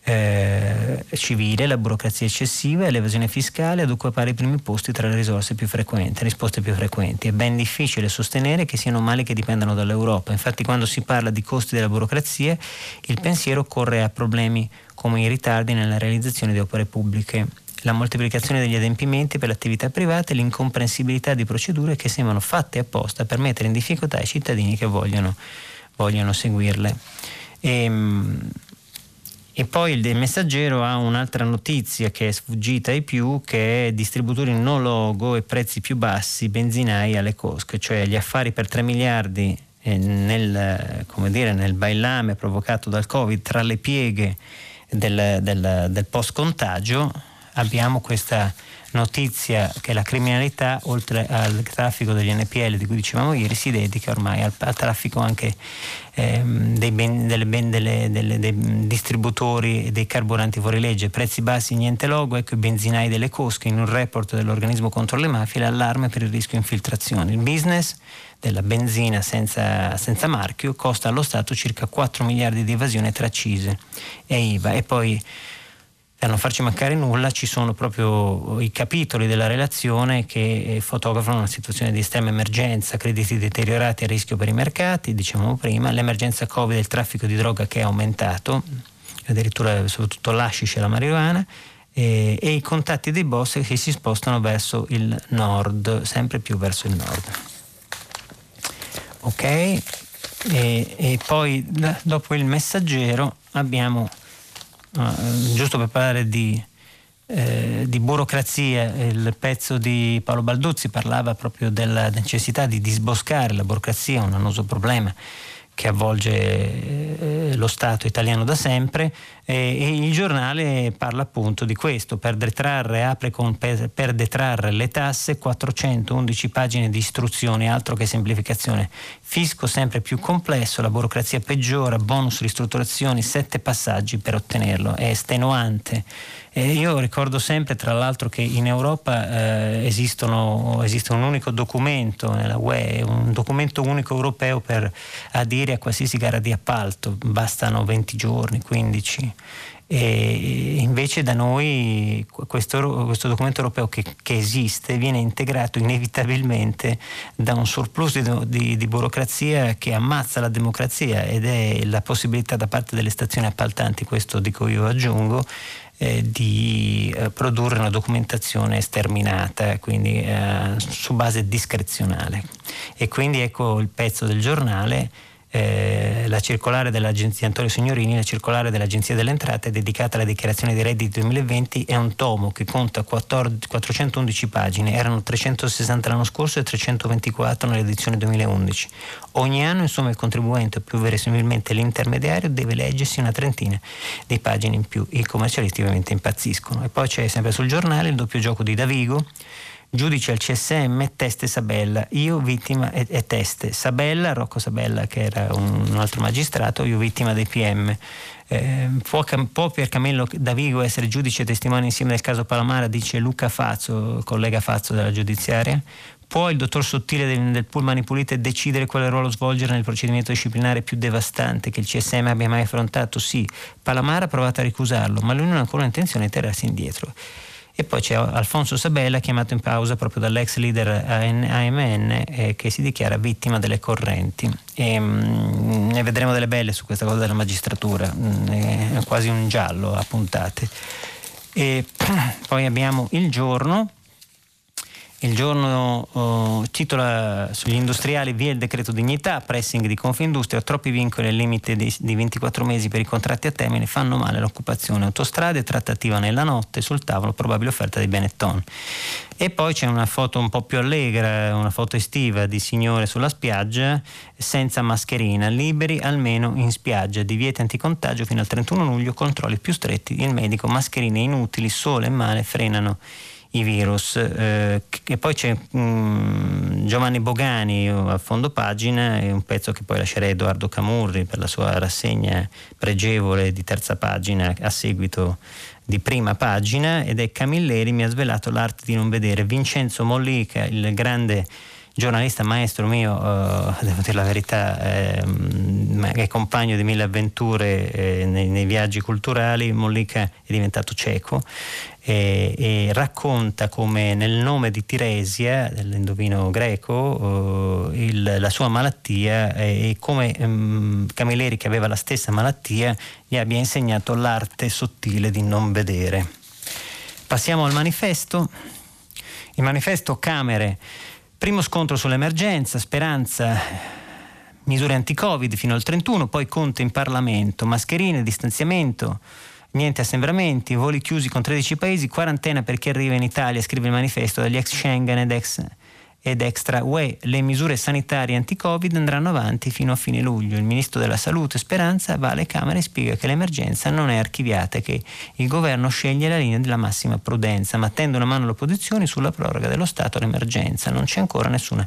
Speaker 2: eh, civile, la burocrazia eccessiva e l'evasione fiscale ad occupare i primi posti tra le risorse più frequenti, risposte più frequenti. È ben difficile sostenere che siano mali che dipendano dall'Europa. Infatti quando si parla di costi della burocrazia il pensiero corre a problemi come i ritardi nella realizzazione di opere pubbliche la moltiplicazione degli adempimenti per le attività private e l'incomprensibilità di procedure che sembrano fatte apposta per mettere in difficoltà i cittadini che vogliono, vogliono seguirle. E, ehm, e poi il messaggero ha un'altra notizia che è sfuggita ai più, che è distributori no logo e prezzi più bassi, benzinai alle cosche, cioè gli affari per 3 miliardi eh, nel, dire, nel, bailame provocato dal Covid tra le pieghe del, del, del post-contagio, abbiamo questa notizia che la criminalità, oltre al traffico degli NPL di cui dicevamo ieri, si dedica ormai al, al traffico anche ehm, dei, ben, delle ben, delle, delle, dei distributori dei carburanti fuori legge. Prezzi bassi, niente logo, ecco i benzinai delle cosche. In un report dell'organismo contro le mafie l'allarme per il rischio infiltrazione. Il business della benzina senza, senza, marchio costa allo Stato circa 4 miliardi di evasione tra CISE e IVA e poi per non farci mancare nulla ci sono proprio i capitoli della relazione che fotografano una situazione di estrema emergenza, crediti deteriorati a rischio per i mercati, dicevamo prima, l'emergenza Covid e il traffico di droga che è aumentato, addirittura soprattutto l'ashish e la marijuana, e, e, i contatti dei boss che si spostano verso il nord, sempre più verso il nord. Ok? E, e poi dopo il messaggero abbiamo Uh, giusto per parlare di, eh, di, burocrazia, il pezzo di Paolo Balduzzi parlava proprio della necessità di disboscare la burocrazia, un annoso problema che avvolge eh, lo Stato italiano da sempre e, e, il giornale parla appunto di questo, per detrarre, apre con per, detrarre le tasse 411 pagine di istruzioni, altro che semplificazione, fisco sempre più complesso, la burocrazia peggiora, bonus ristrutturazioni, sette passaggi per ottenerlo, è estenuante eh, io ricordo sempre, tra l'altro, che in Europa eh, esistono, esiste un unico documento nella UE, un documento unico europeo per adire a qualsiasi gara di appalto, bastano 20 giorni, 15 E invece da noi questo, questo documento europeo che, che, esiste viene integrato inevitabilmente da un surplus di, di, di, burocrazia che ammazza la democrazia ed è la possibilità da parte delle stazioni appaltanti, questo dico io aggiungo, eh, di eh, produrre una documentazione sterminata, quindi eh, su base discrezionale. E quindi ecco il pezzo del giornale eh, la circolare dell'agenzia Antonio Signorini, la circolare dell'Agenzia delle Entrate dedicata alla dichiarazione dei redditi 2020 è un tomo che conta 14, 411 pagine, erano 360 l'anno scorso e 324 nell'edizione 2011. Ogni anno insomma il contribuente o più verosimilmente l'intermediario deve leggersi una trentina di pagine in più, i commercialisti ovviamente impazziscono. E poi c'è sempre sul giornale il doppio gioco di Davigo giudice al CSM, Teste Sabella, io vittima e, e Teste. Sabella, Rocco Sabella che era un, un altro magistrato, io vittima dei PM. Eh, può, può Piercamillo Davigo essere giudice e testimone insieme del caso Palamara, dice Luca Fazzo, collega Fazzo della giudiziaria? Può il dottor Sottile del, del Pullman Pulite decidere quale ruolo svolgere nel procedimento disciplinare più devastante che il CSM abbia mai affrontato? Sì. Palamara ha provato a ricusarlo, ma lui non ha ancora intenzione di tirarsi indietro. E poi c'è Alfonso Sabella chiamato in pausa proprio dall'ex leader AMN eh, che si dichiara vittima delle correnti. E, mh, ne vedremo delle belle su questa cosa della magistratura, mh, è quasi un giallo a puntate. E poi abbiamo il giorno il giorno oh, titola sugli industriali via il decreto dignità, pressing di Confindustria, troppi vincoli al limite di, di 24 mesi per i contratti a termine fanno male all'occupazione. Autostrade, trattativa nella notte, sul tavolo probabile offerta di Benetton. E poi c'è una foto un po' più allegra, una foto estiva di signore sulla spiaggia senza mascherina, liberi almeno in spiaggia, divieti anticontagio fino al 31 luglio, controlli più stretti, il medico, mascherine inutili, sole e male frenano i virus. Eh, e poi c'è um, Giovanni Bogani a fondo pagina, è un pezzo che poi lascerei a Edoardo Camurri per la sua rassegna pregevole di terza pagina a seguito di prima pagina ed è Camilleri mi ha svelato l'arte di non vedere. Vincenzo Mollica, il grande giornalista maestro mio, uh, devo dire la verità, eh, è compagno di mille avventure eh, nei, nei, viaggi culturali, Mollica è diventato cieco e, racconta come nel nome di Tiresia, dell'indovino greco, uh, il, la sua malattia e, come um, Camilleri che aveva la stessa malattia gli abbia insegnato l'arte sottile di non vedere. Passiamo al manifesto. Il manifesto Camere, primo scontro sull'emergenza, speranza misure anti-Covid fino al 31, poi Conte in Parlamento, mascherine, distanziamento, niente assembramenti, voli chiusi con 13 paesi, quarantena per chi arriva in Italia, scrive il manifesto dagli ex Schengen ed ex ed extra UE. Le misure sanitarie anti-Covid andranno avanti fino a fine luglio. Il ministro della Salute Speranza va alle Camere e spiega che l'emergenza non è archiviata, che il governo sceglie la linea della massima prudenza, ma tende una mano all'opposizione sulla proroga dello Stato all'emergenza. Non c'è ancora nessuna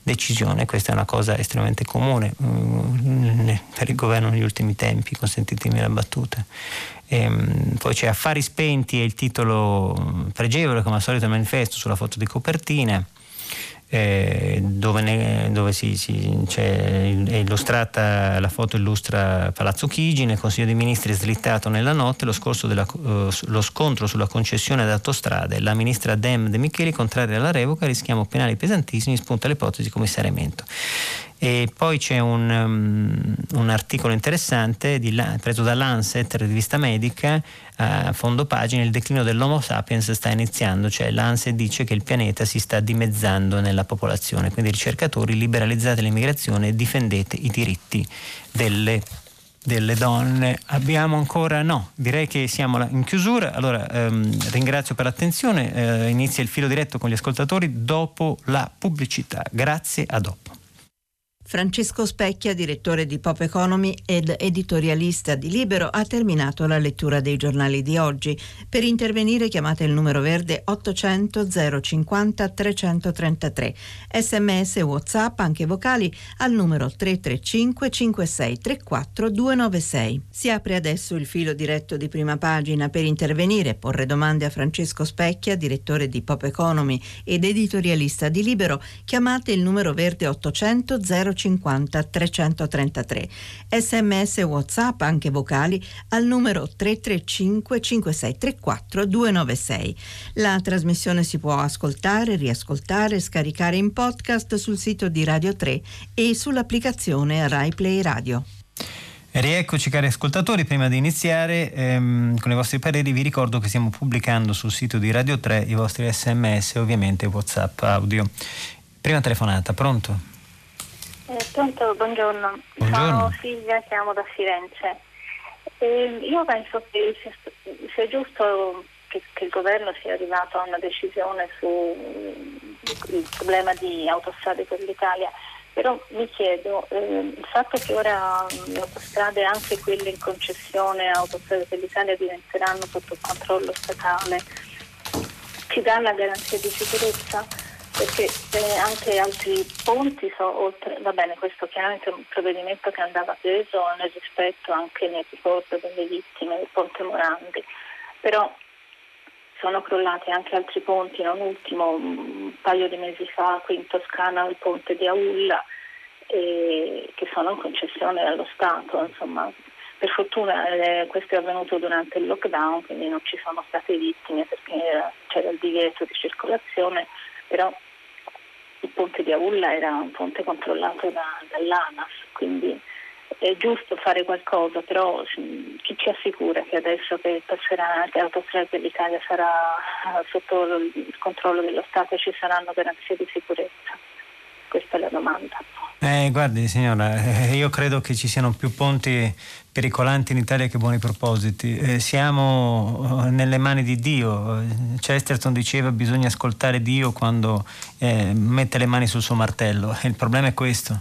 Speaker 2: decisione, questa è una cosa estremamente comune mm, per il governo negli ultimi tempi, consentitemi la battuta. E, ehm, poi c'è Affari spenti e il titolo pregevole come al solito manifesto sulla foto di copertina eh, dove, ne, dove si, si, la foto illustra Palazzo Chigi, nel Consiglio dei Ministri slittato nella notte lo, della, uh, lo scontro sulla concessione d'autostrade. La ministra Dem De Micheli, contraria alla revoca, rischiamo penali pesantissimi, spunta l'ipotesi commissariamento. E poi c'è un, um, un articolo interessante di, preso da Lancet, rivista medica, a fondo pagina, il declino dell'Homo sapiens sta iniziando, cioè Lancet dice che il pianeta si sta dimezzando nella popolazione, quindi ricercatori liberalizzate l'immigrazione e difendete i diritti delle delle donne. Abbiamo ancora no, direi che siamo in chiusura. Allora ehm, ringrazio per l'attenzione, eh, inizia il filo diretto con gli ascoltatori dopo la pubblicità. Grazie, a dopo.
Speaker 1: Francesco Specchia, direttore di Pop Economy ed editorialista di Libero, ha terminato la lettura dei giornali di oggi. Per intervenire chiamate il numero verde 800 050 333. Sms WhatsApp, anche vocali, al numero 335 5634 296. Si apre adesso il filo diretto di prima pagina per intervenire e porre domande a Francesco Specchia, direttore di Pop Economy ed editorialista di Libero. Chiamate il numero verde 800 050 50 333. Sms WhatsApp anche vocali al numero 335 5634 296. La trasmissione si può ascoltare, riascoltare, scaricare in podcast sul sito di Radio 3 e sull'applicazione Rai Play Radio.
Speaker 2: Rieccoci cari ascoltatori, prima di iniziare ehm, con i vostri pareri vi ricordo che stiamo pubblicando sul sito di Radio 3 i vostri sms e ovviamente Whatsapp audio. Prima telefonata, pronto?
Speaker 3: Eh, pronto, buongiorno. buongiorno. Sono Silvia, chiamo da Firenze. Eh, io penso che sia, sia giusto che, che, il governo sia arrivato a una decisione sul problema di autostrade per l'Italia però mi chiedo, eh, il fatto che ora le autostrade, anche quelle in concessione autostrade per l'Italia, diventeranno sotto controllo statale, ci dà la garanzia di sicurezza? Perché eh, anche altri ponti, so, oltre, va bene, questo chiaramente è un provvedimento che andava preso nel rispetto anche nel ricordo delle vittime del ponte Morandi, però sono crollati anche altri ponti, non ultimo un paio di mesi fa qui in Toscana il ponte di Aulla eh, che sono in concessione dallo Stato. Insomma, per fortuna eh, questo è avvenuto durante il lockdown, quindi non ci sono state vittime perché era, c'era il divieto di circolazione, però il ponte di Aulla era un ponte controllato da, dall'ANAS, quindi è giusto fare qualcosa, però chi ci assicura che adesso che passerà che Autostrade per l'Italia sarà sotto il controllo dello Stato ci saranno garanzie di sicurezza? Questa è la domanda.
Speaker 2: Eh, guardi signora, eh, io credo che ci siano più ponti pericolanti in Italia che buoni propositi. Eh, siamo eh, nelle mani di Dio. Chesterton diceva che bisogna ascoltare Dio quando eh, mette le mani sul suo martello. Il problema è questo.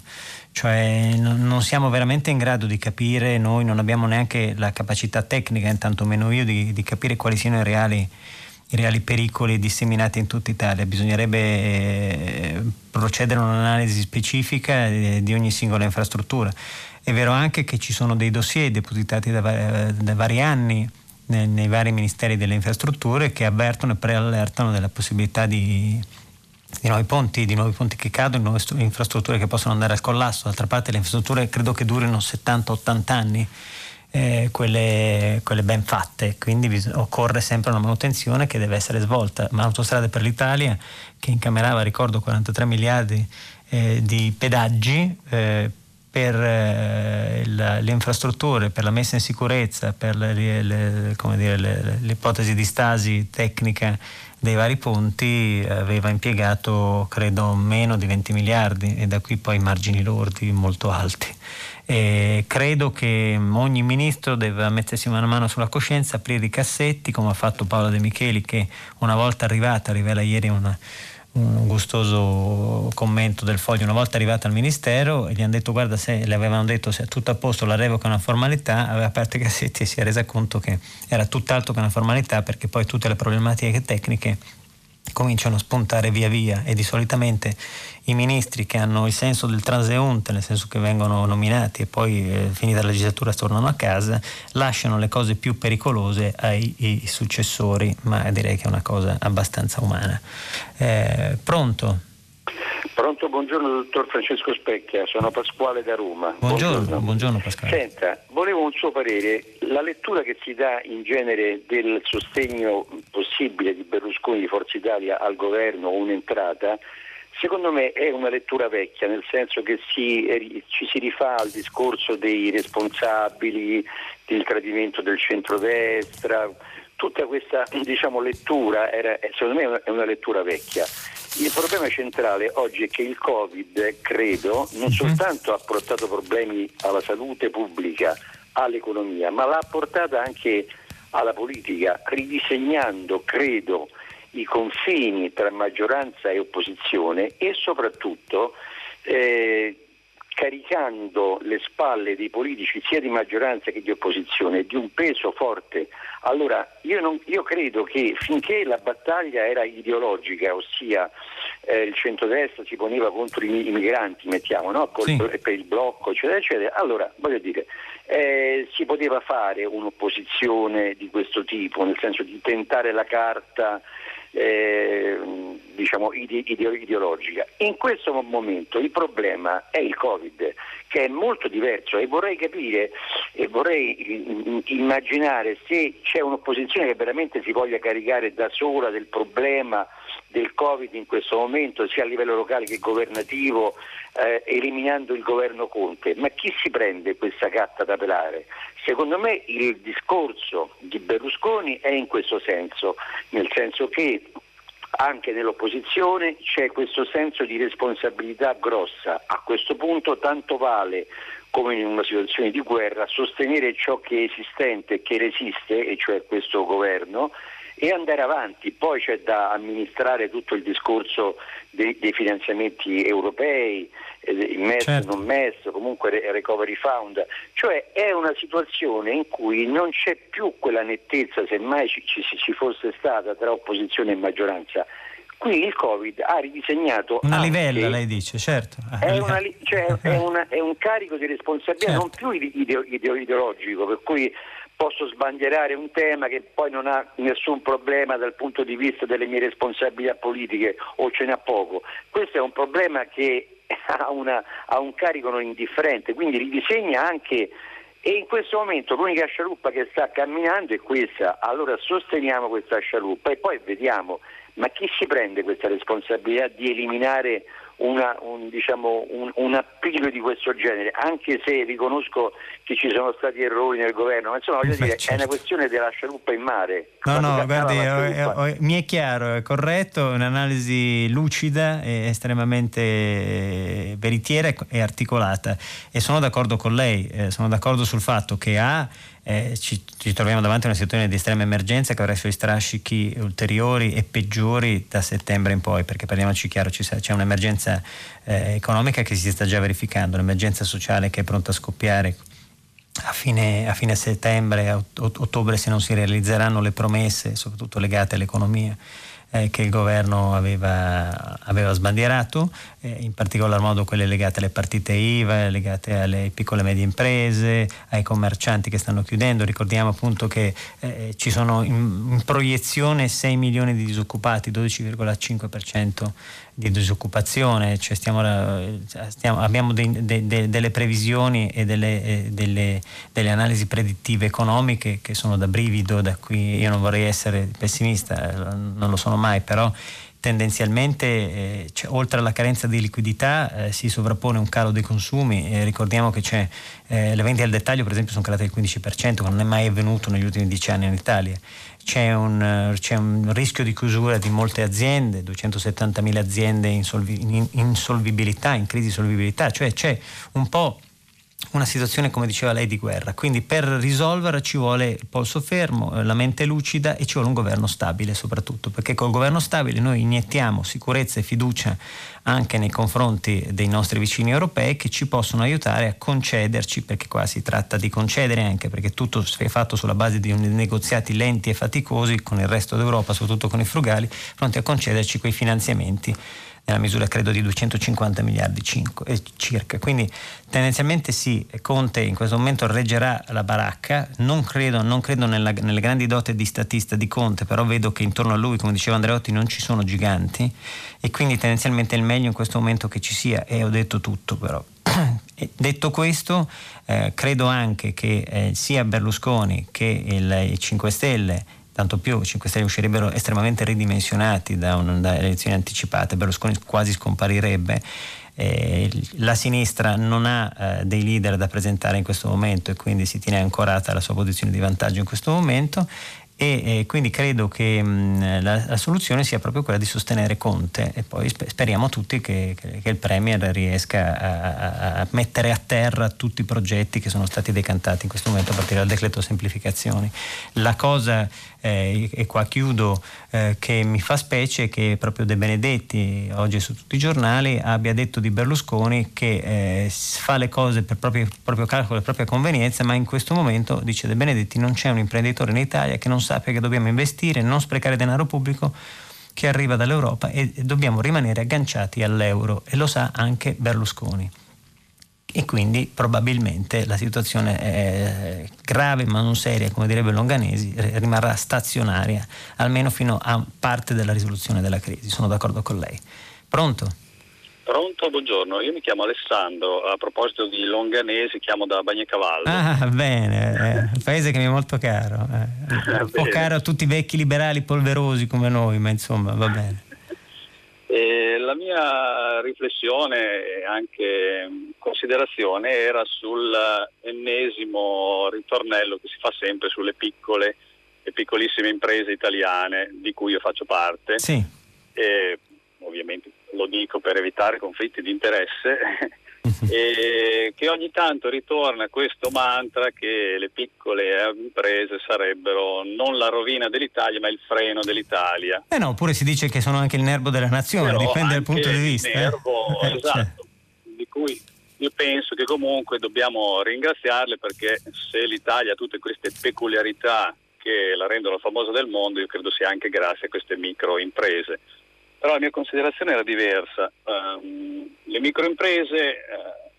Speaker 2: Cioè non siamo veramente in grado di capire, noi non abbiamo neanche la capacità tecnica, intanto meno io, di, di capire quali siano i reali, i reali, pericoli disseminati in tutta Italia. Bisognerebbe eh, procedere a un'analisi specifica di ogni singola infrastruttura. È vero anche che ci sono dei dossier depositati da, da vari anni nei, nei, vari ministeri delle infrastrutture che avvertono e preallertano della possibilità di di nuovi ponti, di nuovi ponti che cadono, nuove infrastrutture che possono andare al collasso. D'altra parte le infrastrutture credo che durino 70-80 anni, eh, quelle, quelle, ben fatte, quindi bis- occorre sempre una manutenzione che deve essere svolta. Ma Autostrade per l'Italia, che incamerava, ricordo, 43 miliardi eh, di pedaggi, eh, per eh, la, le infrastrutture, per la messa in sicurezza, per le, le, dire, l'ipotesi di stasi tecnica dei vari ponti aveva impiegato credo meno di 20 miliardi e da qui poi margini lordi molto alti. E credo che ogni ministro deve mettersi mano a mano sulla coscienza, aprire i cassetti come ha fatto Paolo De Micheli che una volta arrivata, rivela ieri una, un gustoso commento del foglio. Una volta arrivata al ministero e gli hanno detto guarda se le avevano detto se è tutto a posto la revoca è una formalità. Aveva aperto i cassetti e si è resa conto che era tutt'altro che una formalità perché poi tutte le problematiche tecniche cominciano a spuntare via via e di solitamente i ministri che hanno il senso del transeunte, nel senso che vengono nominati e poi eh, finita la legislatura tornano a casa, lasciano le cose più pericolose ai, ai successori, ma direi che è una cosa abbastanza umana. Eh, pronto?
Speaker 4: Pronto, buongiorno dottor Francesco Specchia, sono Pasquale da Roma.
Speaker 2: Buongiorno, buongiorno, buongiorno Pasquale.
Speaker 4: Senta, volevo un suo parere. La lettura che si dà in genere del sostegno possibile di Berlusconi di Forza Italia al governo o un'entrata Secondo me è una lettura vecchia, nel senso che si, ci si rifà al discorso dei responsabili, del tradimento del centrodestra, tutta questa diciamo, lettura era, secondo me è una lettura vecchia. Il problema centrale oggi è che il Covid, credo, non mhm. soltanto ha portato problemi alla salute pubblica, all'economia, ma l'ha portata anche alla politica, ridisegnando, credo, i confini tra maggioranza e opposizione e soprattutto eh, caricando le spalle dei politici sia di maggioranza che di opposizione di un peso forte. Allora io, non, io credo che finché la battaglia era ideologica, ossia eh, il centrodestra si poneva contro i, i migranti, mettiamo, no? sì. per il blocco, eccetera, eccetera, allora voglio dire, eh, si poteva fare un'opposizione di questo tipo, nel senso di tentare la carta eh, diciamo, ide- ideologica. In questo momento il problema è il Covid, che è molto diverso e vorrei capire e vorrei immaginare se c'è un'opposizione che veramente si voglia caricare da sola del problema del Covid in questo momento, sia a livello locale che governativo, eh, eliminando il governo Conte. Ma chi si prende questa gatta da pelare? Secondo me il discorso di Berlusconi è in questo senso, nel senso che anche nell'opposizione c'è questo senso di responsabilità grossa. A questo punto tanto vale come in una situazione di guerra sostenere ciò che è esistente e che resiste, e cioè questo governo, e andare avanti. Poi c'è da amministrare tutto il discorso dei, dei finanziamenti europei, eh, il MES, certo. non MES, comunque Recovery Fund. Cioè è una situazione in cui non c'è più quella nettezza, se mai ci, ci, ci fosse stata, tra opposizione e maggioranza. Qui il Covid ha ridisegnato.
Speaker 2: Una anche, livella, lei dice, certo.
Speaker 4: È, una, cioè, è, una, è un carico di responsabilità certo. non più ideologico, per cui posso sbandierare un tema che poi non ha nessun problema dal punto di vista delle mie responsabilità politiche o ce n'ha poco. Questo è un problema che ha, una, ha un carico non indifferente, quindi ridisegna anche e in questo momento l'unica scialuppa che sta camminando è questa, allora sosteniamo questa scialuppa e poi vediamo, ma chi si prende questa responsabilità di eliminare una, un, diciamo, un, un, appiglio di questo genere, anche se riconosco che ci sono stati errori nel governo, ma insomma voglio Beh, dire, certo. è una certo. questione della scialuppa in mare.
Speaker 2: No, no, guardi, ho, ho, mi è chiaro, è corretto, è un'analisi lucida, e estremamente veritiera e articolata e sono d'accordo con lei, eh, sono d'accordo sul fatto che ha eh, ci, ci, troviamo davanti a una situazione di estrema emergenza che avrà i suoi strascichi ulteriori e peggiori da settembre in poi, perché parliamoci chiaro, c'è un'emergenza eh, economica che si sta già verificando, un'emergenza sociale che è pronta a scoppiare a fine, a fine settembre, a ottobre se non si realizzeranno le promesse, soprattutto legate all'economia eh, che il governo aveva, aveva sbandierato, eh, in particolar modo quelle legate alle partite IVA, legate alle piccole e medie imprese, ai commercianti che stanno chiudendo. Ricordiamo appunto che eh, ci sono in, in, proiezione 6 milioni di disoccupati, 12,5% di disoccupazione, cioè stiamo, stiamo, abbiamo dei, de, de, delle previsioni e delle, eh, delle, delle, analisi predittive economiche che sono da brivido, da cui io non vorrei essere pessimista, non lo sono mai, però tendenzialmente eh, cioè, oltre alla carenza di liquidità eh, si sovrappone un calo dei consumi eh, ricordiamo che c'è, eh, le vendite al dettaglio per esempio sono calate del 15% che non è mai avvenuto negli ultimi dieci anni in Italia c'è un, c'è un rischio di chiusura di molte aziende 270.000 aziende in, solvi, in insolvibilità, in crisi di solvibilità cioè c'è un po' una situazione, come diceva lei, di guerra. Quindi per risolverla ci vuole il polso fermo, eh, la mente lucida e ci vuole un governo stabile soprattutto, perché col governo stabile noi iniettiamo sicurezza e fiducia anche nei confronti dei nostri vicini europei che ci possono aiutare a concederci, perché qua si tratta di concedere anche perché tutto è fatto sulla base di negoziati lenti e faticosi con il resto d'Europa, soprattutto con i frugali, pronti a concederci quei finanziamenti nella misura credo di 250 miliardi circa. Quindi tendenzialmente sì, Conte in questo momento reggerà la baracca, non credo, non credo nella, nelle grandi dote di statista di Conte, però vedo che intorno a lui, come diceva Andreotti, non ci sono giganti e quindi tendenzialmente è il meglio in questo momento che ci sia e ho detto tutto però. detto questo, eh, credo anche che eh, sia Berlusconi che il, i 5 Stelle tanto più i 5 Stelle uscirebbero estremamente ridimensionati da, un, da elezioni anticipate, Berlusconi quasi scomparirebbe. Eh, la sinistra non ha eh, dei leader da presentare in questo momento e quindi si tiene ancorata alla sua posizione di vantaggio in questo momento e, e quindi credo che mh, la, la, soluzione sia proprio quella di sostenere Conte e poi speriamo tutti che, che, che il Premier riesca a, a, mettere a terra tutti i progetti che sono stati decantati in questo momento a partire dal decreto semplificazioni. La cosa eh, e qua chiudo, eh, che mi fa specie che proprio De Benedetti, oggi su tutti i giornali, abbia detto di Berlusconi che eh, fa le cose per proprio, proprio calcolo e propria convenienza, ma in questo momento, dice De Benedetti, non c'è un imprenditore in Italia che non sappia che dobbiamo investire, non sprecare denaro pubblico che arriva dall'Europa e dobbiamo rimanere agganciati all'euro e lo sa anche Berlusconi. E quindi probabilmente la situazione è grave ma non seria, come direbbe Longanesi, rimarrà stazionaria almeno fino a parte della risoluzione della crisi. Sono d'accordo con lei. Pronto?
Speaker 5: Pronto, buongiorno. Io mi chiamo Alessandro. A proposito di Longanesi, chiamo da Bagnacavallo.
Speaker 2: Ah, bene, eh, un paese che mi è molto caro. Eh. Un po' caro a tutti i vecchi liberali polverosi come noi, ma insomma, va bene.
Speaker 5: E la mia riflessione e anche considerazione era sull'ennesimo ritornello che si fa sempre sulle piccole e piccolissime imprese italiane di cui io faccio parte.
Speaker 2: Sì.
Speaker 5: E, ovviamente lo dico per evitare conflitti di interesse, e che ogni tanto ritorna questo mantra che le piccole imprese sarebbero non la rovina dell'Italia ma il freno dell'Italia.
Speaker 2: Eh no, oppure si dice che sono anche il nervo della nazione, Però dipende dal punto di vista. Il
Speaker 5: eh. nervo, eh? esatto, cioè. di cui io penso che comunque dobbiamo ringraziarle perché se l'Italia ha tutte queste peculiarità che la rendono famosa del mondo, io credo sia anche grazie a queste micro imprese però la mia considerazione era diversa. Um, le microimprese uh,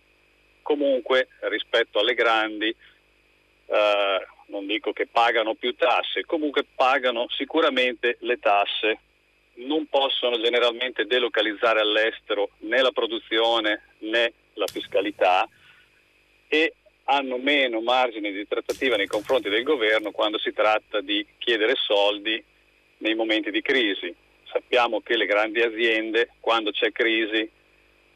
Speaker 5: comunque rispetto alle grandi, uh, non dico che pagano più tasse, comunque pagano sicuramente le tasse, non possono generalmente delocalizzare all'estero né la produzione né la fiscalità e hanno meno margini di trattativa nei confronti del governo quando si tratta di chiedere soldi nei momenti di crisi sappiamo che le grandi aziende, quando c'è crisi,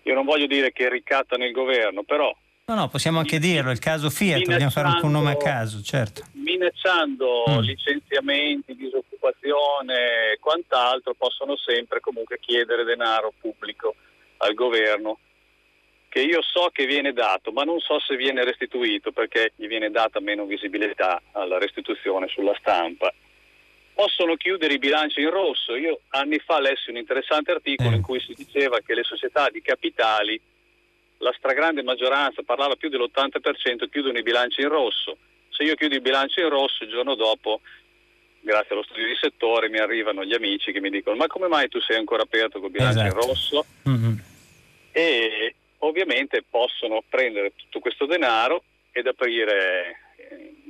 Speaker 5: io non voglio dire che ricattano il governo, però...
Speaker 2: No, no, possiamo anche dirlo, il caso Fiat, vogliamo fare un nome a caso, certo.
Speaker 5: Minacciando mm. licenziamenti, disoccupazione e quant'altro, possono sempre comunque chiedere denaro pubblico al governo che io so che viene dato, ma non so se viene restituito perché gli viene data meno visibilità alla restituzione sulla stampa possono chiudere i bilanci in rosso. Io anni fa lessi un interessante articolo eh. in cui si diceva che le società di capitali, la stragrande maggioranza, parlava più dell'80%, chiudono i bilanci in rosso. Se io chiudo i bilanci in rosso, il giorno dopo, grazie allo studio di settore, mi arrivano gli amici che mi dicono ma come mai tu sei ancora aperto con il bilancio esatto. in rosso? Mm-hmm. E ovviamente possono prendere tutto questo denaro ed aprire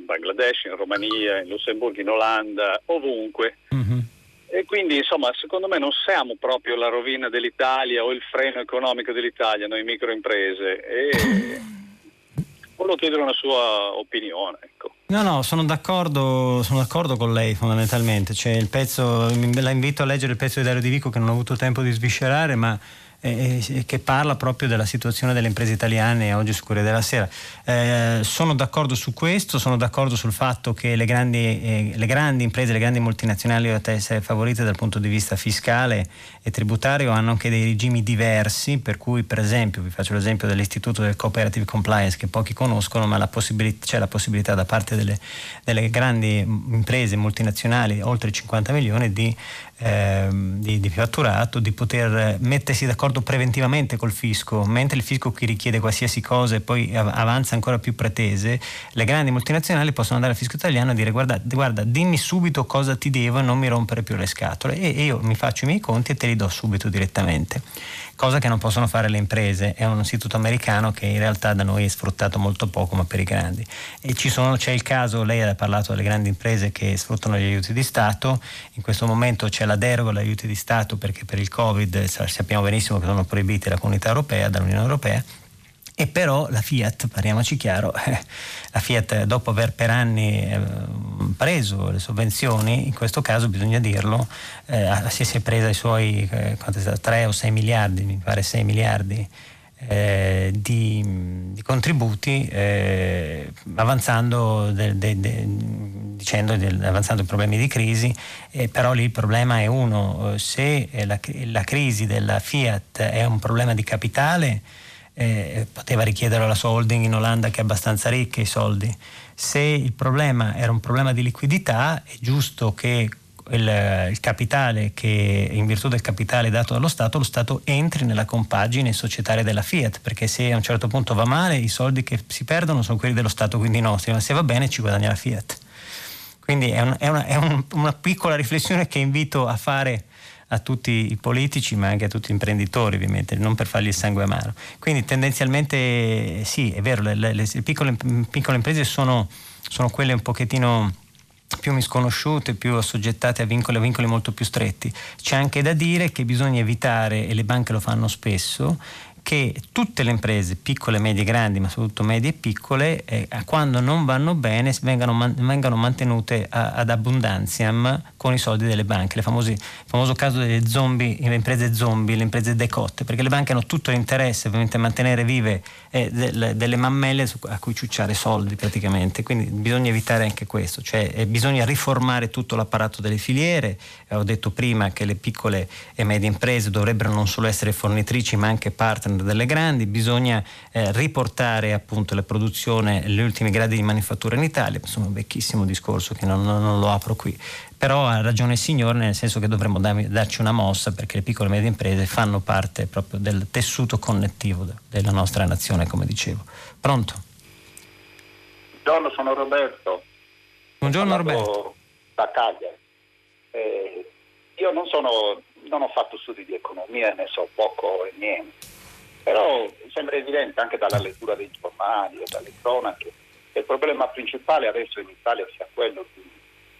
Speaker 5: Bangladesh, in Romania, in Lussemburgo, in Olanda, ovunque. Mm-hmm. E quindi insomma secondo me non siamo proprio la rovina dell'Italia o il freno economico dell'Italia, noi microimprese. E volevo chiedere una sua opinione. Ecco.
Speaker 2: No, no, sono d'accordo, sono d'accordo, con lei fondamentalmente. Cioè, il pezzo, la invito a leggere il pezzo di Dario Di Vico che non ho avuto tempo di sviscerare, ma eh, che parla proprio della situazione delle imprese italiane oggi su Corriere della Sera. Eh, sono d'accordo su questo, sono d'accordo sul fatto che le grandi, eh, le grandi imprese, le grandi multinazionali devono essere favorite dal punto di vista fiscale e tributario, hanno anche dei regimi diversi, per cui per esempio, vi faccio l'esempio dell'Istituto del Cooperative Compliance che pochi conoscono, ma la c'è la possibilità da parte delle, delle grandi imprese multinazionali, oltre 50 milioni, di eh, di, di, fatturato, di poter mettersi d'accordo preventivamente col fisco, mentre il fisco qui richiede qualsiasi cosa e poi avanza ancora più pretese, le grandi multinazionali possono andare al fisco italiano e dire guarda, guarda dimmi subito cosa ti devo e non mi rompere più le scatole e, e io mi faccio i miei conti e te li do subito direttamente cosa che non possono fare le imprese. È un istituto americano che in realtà da noi è sfruttato molto poco, ma per i grandi. E sono, c'è il caso, lei ha parlato delle grandi imprese che sfruttano gli aiuti di Stato, in questo momento c'è la deroga agli aiuti di Stato perché per il Covid sappiamo benissimo che sono proibiti dalla comunità europea, dall'Unione Europea e però la Fiat, parliamoci chiaro, eh, la Fiat dopo aver per anni eh, preso le sovvenzioni, in questo caso bisogna dirlo, eh, si è presa i suoi eh, 3 o 6 miliardi, mi pare 6 miliardi eh, di, di, contributi eh, avanzando, de, de, de, dicendo avanzando i problemi di crisi, eh, però lì il problema è uno, se la, la crisi della Fiat è un problema di capitale, eh, poteva richiedere alla sua holding in Olanda che è abbastanza ricca i soldi. Se il problema era un problema di liquidità, è giusto che il, il, capitale che in virtù del capitale dato dallo Stato, lo Stato entri nella compagine societaria della Fiat, perché se a un certo punto va male i soldi che si perdono sono quelli dello Stato, quindi nostri, ma se va bene ci guadagna la Fiat. Quindi è, un, è, una, è un, una piccola riflessione che invito a fare a tutti i politici ma anche a tutti gli imprenditori ovviamente, non per fargli il sangue amaro. Quindi tendenzialmente sì, è vero, le, le, le piccole, piccole, imprese sono, sono quelle un pochettino più misconosciute, più assoggettate a vincoli, a vincoli molto più stretti. C'è anche da dire che bisogna evitare, e le banche lo fanno spesso, che tutte le imprese, piccole, medie, grandi, ma soprattutto medie e piccole, eh, quando non vanno bene vengano, man- vengano mantenute a- ad abbondanziam con i soldi delle banche. Famosi, il famoso caso delle zombie, le imprese zombie, le imprese decotte, perché le banche hanno tutto l'interesse ovviamente a mantenere vive eh, delle, delle mammelle a cui ciucciare soldi praticamente. Quindi bisogna evitare anche questo, cioè eh, bisogna riformare tutto l'apparato delle filiere. Eh, ho detto prima che le piccole e medie imprese dovrebbero non solo essere fornitrici ma anche partner delle grandi, bisogna eh, riportare appunto la produzione agli ultimi gradi di manifattura in Italia, insomma un vecchissimo discorso che non, non, lo apro qui, però ha ragione il signore nel senso che dovremmo darci una mossa perché le piccole e medie imprese fanno parte proprio del tessuto connettivo della nostra nazione, come dicevo. Pronto?
Speaker 6: Buongiorno, sono Roberto.
Speaker 2: Buongiorno Roberto.
Speaker 6: Da Cagliari. Eh, io non, sono, non ho fatto studi di economia, ne so poco e niente però sembra evidente anche dalla lettura dei giornali e dalle cronache che il problema principale adesso in Italia sia quello di,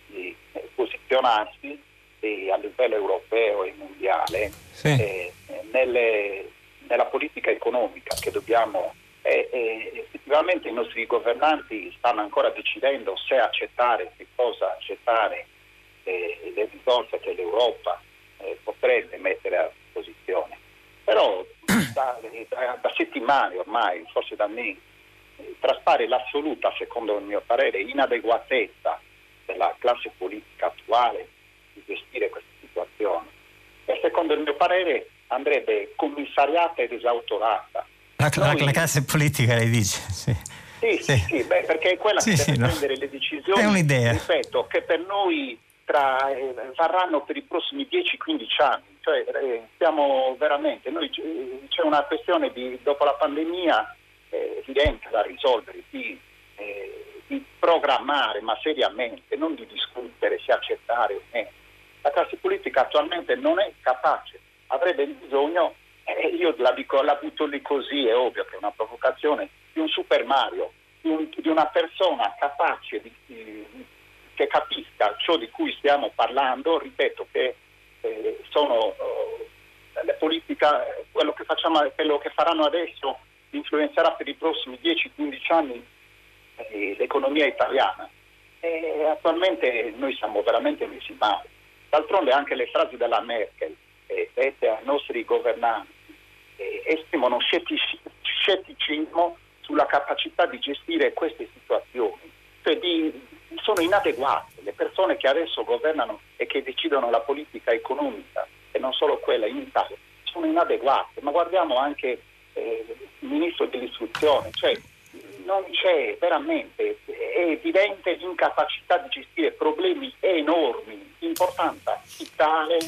Speaker 6: di posizionarsi e a livello europeo e mondiale sì. eh, nelle, nella politica economica che dobbiamo eh, eh, effettivamente i nostri governanti stanno ancora decidendo se accettare, che cosa accettare eh, le risorse che l'Europa eh, potrebbe mettere a disposizione. Però da, da, da settimane ormai, forse da mesi, traspare l'assoluta, secondo il mio parere, inadeguatezza della classe politica attuale di gestire questa situazione. E secondo il mio parere andrebbe commissariata ed esautorata.
Speaker 2: La, Noi, la classe politica lei dice? Sì.
Speaker 6: Sì, sì, sì beh, perché è quella sì, che deve prendere no. le decisioni.
Speaker 2: È un'idea.
Speaker 6: Ripeto, che per noi tra, eh, varranno per i prossimi 10-15 anni cioè, eh, siamo veramente, noi, c'è una questione di, dopo la pandemia eh, evidente da risolvere, di, eh, di, programmare, ma seriamente, non di discutere se accettare o meno. La classe politica attualmente non è capace, avrebbe bisogno, eh, io la, dico, la butto lì così, è ovvio che è una provocazione, di un Super Mario, di, un, di una persona capace di, che capisca ciò di cui stiamo parlando, ripeto che eh, sono eh, le politiche, quello che, facciamo, quello che faranno adesso influenzerà per i prossimi 10-15 anni eh, l'economia italiana. E attualmente noi siamo veramente messi male. D'altronde anche le frasi della Merkel eh, dette ai nostri governanti eh, esprimono scettici, scetticismo sulla capacità di gestire queste situazioni, cioè di, sono inadeguate. Le persone che adesso governano e che decidono la politica economica e non solo quella in Italia sono inadeguate. Ma guardiamo anche eh, il ministro dell'istruzione, cioè non c'è veramente, è evidente l'incapacità di gestire problemi enormi di importanza vitale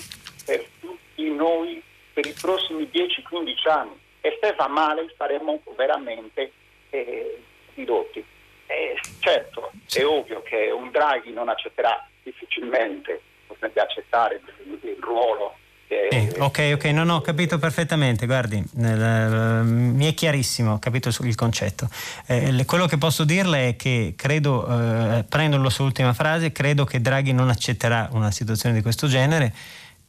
Speaker 6: per tutti noi per i prossimi 10-15 anni e se va male saremo veramente eh, ridotti. Eh, certo, è ovvio che un Draghi non accetterà difficilmente, potrebbe accettare il, ruolo
Speaker 2: eh, ok, ok, non ho capito perfettamente, guardi, eh, mi è chiarissimo, ho capito il concetto. Eh, quello che posso dirle è che credo, eh, prendo la sua ultima frase, credo che Draghi non accetterà una situazione di questo genere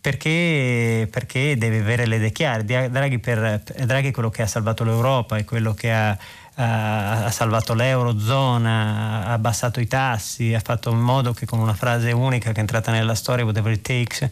Speaker 2: perché, perché deve avere le idee chiare. Draghi, per, Draghi è quello che ha salvato l'Europa, è quello che ha ha salvato l'eurozona, ha abbassato i tassi, ha fatto in modo che con una frase unica che è entrata nella storia, whatever it takes,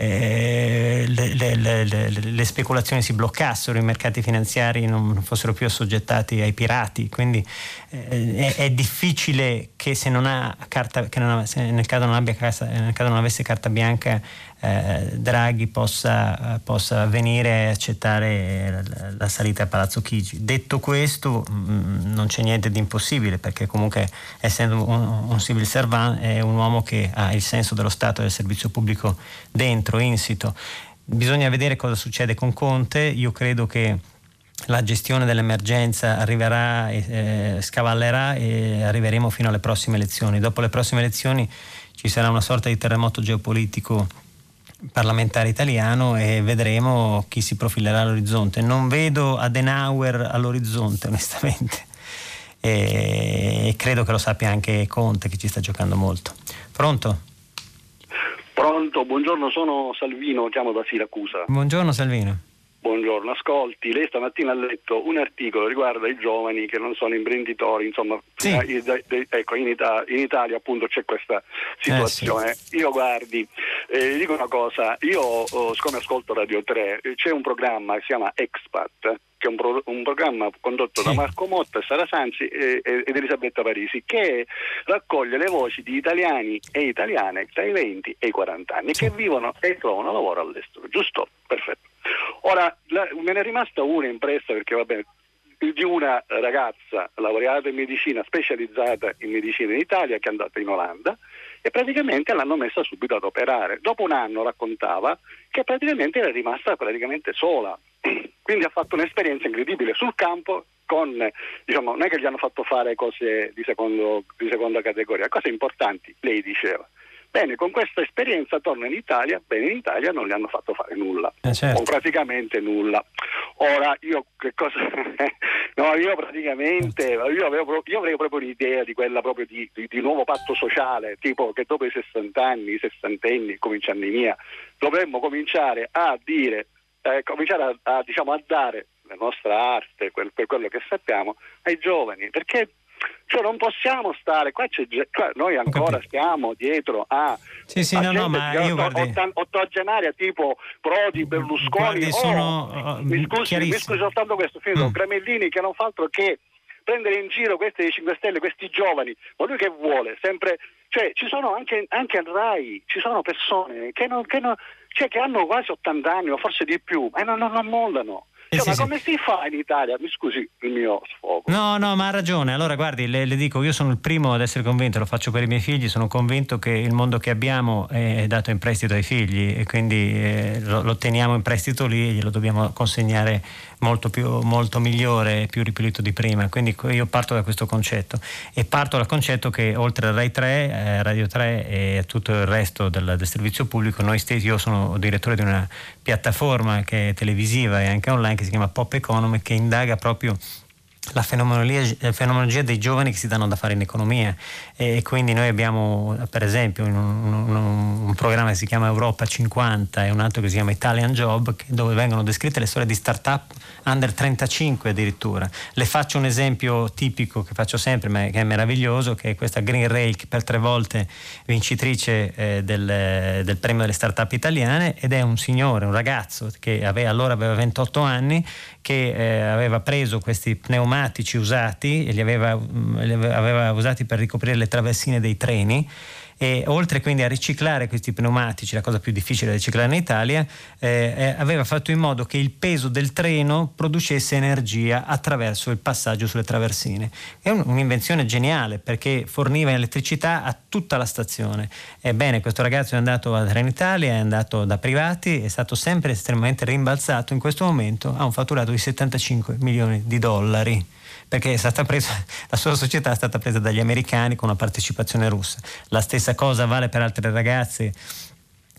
Speaker 2: eh, le, le, le, le, speculazioni si bloccassero, i mercati finanziari non fossero più assoggettati ai pirati. Quindi eh, è, è, difficile che se non ha carta, che non ha, nel, caso non abbia, nel caso non avesse carta bianca eh, Draghi possa, possa, venire a accettare la, salita a Palazzo Chigi. Detto questo, mm, non c'è niente di impossibile perché comunque essendo un, un civil servant è un uomo che ha il senso dello Stato e del servizio pubblico dentro, insito. Bisogna vedere cosa succede con Conte, io credo che la gestione dell'emergenza arriverà, eh, scavallerà e arriveremo fino alle prossime elezioni. Dopo le prossime elezioni ci sarà una sorta di terremoto geopolitico parlamentare italiano e vedremo chi si profilerà all'orizzonte. Non vedo Adenauer all'orizzonte, onestamente. E credo che lo sappia anche Conte che ci sta giocando molto. Pronto?
Speaker 7: Pronto, buongiorno, sono Salvino, chiamo da Siracusa.
Speaker 2: Buongiorno Salvino.
Speaker 7: Buongiorno, ascolti, lei stamattina ha letto un articolo riguardo ai giovani che non sono imprenditori, insomma,
Speaker 2: sì.
Speaker 7: eh, ecco, in, Italia, in, Italia, appunto c'è questa situazione. Eh, sì. Io guardi, eh, dico una cosa, io oh, siccome ascolto Radio 3, eh, c'è un programma che si chiama Expat, che è un, pro, un programma condotto sì. da Marco Motta, Sara Sanzi e, ed Elisabetta Parisi, che raccoglie le voci di italiani e italiane tra i 20 e i 40 anni che vivono e trovano lavoro all'estero, giusto? Perfetto. Ora, la, me ne è rimasta una impressa perché vabbè, di una ragazza laureata in medicina, specializzata in medicina in Italia, che è andata in Olanda e praticamente l'hanno messa subito ad operare. Dopo un anno raccontava che praticamente era rimasta praticamente sola. Quindi ha fatto un'esperienza incredibile sul campo con, diciamo, non è che gli hanno fatto fare cose di, secondo, di seconda categoria, cose importanti, lei diceva. Bene, con questa esperienza torna in Italia, bene in Italia non gli hanno fatto fare nulla,
Speaker 2: eh certo.
Speaker 7: o praticamente nulla. Ora io che cosa... no, io praticamente, io, avevo, io avevo proprio l'idea di quella proprio di, di, di, nuovo patto sociale, tipo che dopo i 60 anni, i sessantenni, cominciano i mia, dovremmo cominciare a dire, eh, cominciare a, a, diciamo, a dare la nostra arte, quel, per quello che sappiamo, ai giovani, perché cioè non possiamo stare, qua c'è, cioè noi ancora stiamo dietro a,
Speaker 2: sì, sì,
Speaker 7: a
Speaker 2: no, no, ma io guardi...
Speaker 7: ottogenaria tipo Prodi, Berlusconi, guardi,
Speaker 2: oh, sono,
Speaker 7: mi, scusi, mi scusi soltanto questo, finito, mm. Gramellini che non fa altro che prendere in giro questi dei 5 Stelle, questi giovani, ma lui che vuole? Sempre, cioè ci sono anche, anche al RAI, ci sono persone che, non, che, non, cioè, che hanno quasi 80 anni o forse di più, e non, non, non mollano. Cioè, sì, ma sì, come si fa in Italia? Mi scusi il mio sfogo.
Speaker 2: No, no, ma ha ragione. Allora, guardi, le, le, dico, io sono il primo ad essere convinto, lo faccio per i miei figli, sono convinto che il mondo che abbiamo è dato in prestito ai figli e quindi eh, lo, lo, teniamo in prestito lì e glielo dobbiamo consegnare molto, più, molto migliore e più ripulito di prima. Quindi io parto da questo concetto e parto dal concetto che oltre a Rai 3, eh, Radio 3 e tutto il resto del, del servizio pubblico, noi stessi, io sono direttore di una piattaforma che è televisiva e anche online che si chiama Pop Economy che indaga proprio la fenomenologia, fenomenologia, dei giovani che si danno da fare in economia e quindi noi abbiamo per esempio un, un, un, programma che si chiama Europa 50 e un altro che si chiama Italian Job dove vengono descritte le storie di start-up under 35 addirittura. Le faccio un esempio tipico che faccio sempre ma che è meraviglioso che è questa Green Rake per tre volte vincitrice eh, del, del, premio delle start-up italiane ed è un signore, un ragazzo che aveva, allora aveva 28 anni che eh, aveva preso questi pneumatici usati e li aveva, mm, li aveva usati per ricoprire le traversine dei treni e oltre quindi a riciclare questi pneumatici, la cosa più difficile da riciclare in Italia, eh, eh, aveva fatto in modo che il peso del treno producesse energia attraverso il passaggio sulle traversine. È un, un'invenzione geniale perché forniva elettricità a tutta la stazione. Ebbene, questo ragazzo è andato a Trenitalia, è andato da privati, è stato sempre estremamente rimbalzato, in questo momento ha un fatturato di 75 milioni di dollari perché presa, la sua società è stata presa dagli americani con una partecipazione russa. La stessa cosa vale per altre ragazze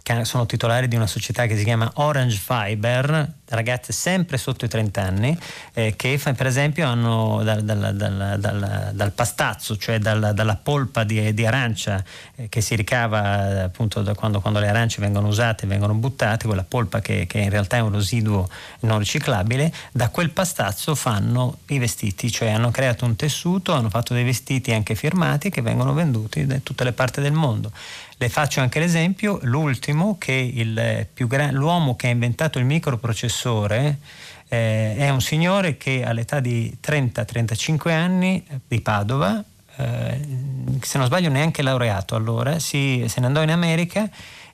Speaker 2: che sono titolari di una società che si chiama Orange Fiber, ragazze sempre sotto i 30 anni, eh, che per esempio hanno dal, dal, dal, dal pastazzo, cioè dalla polpa di, di arancia eh, che si ricava appunto da quando, quando, le arance vengono usate vengono buttate, quella polpa che, che, in realtà è un residuo non riciclabile, da quel pastazzo fanno i vestiti, cioè hanno creato un tessuto, hanno fatto dei vestiti anche firmati che vengono venduti da tutte le parti del mondo. Le faccio anche l'esempio, l'ultimo, che gran, l'uomo che ha inventato il microprocessore eh, è un signore che all'età di 30-35 anni di Padova, eh, se non sbaglio neanche laureato allora, si, se ne andò in America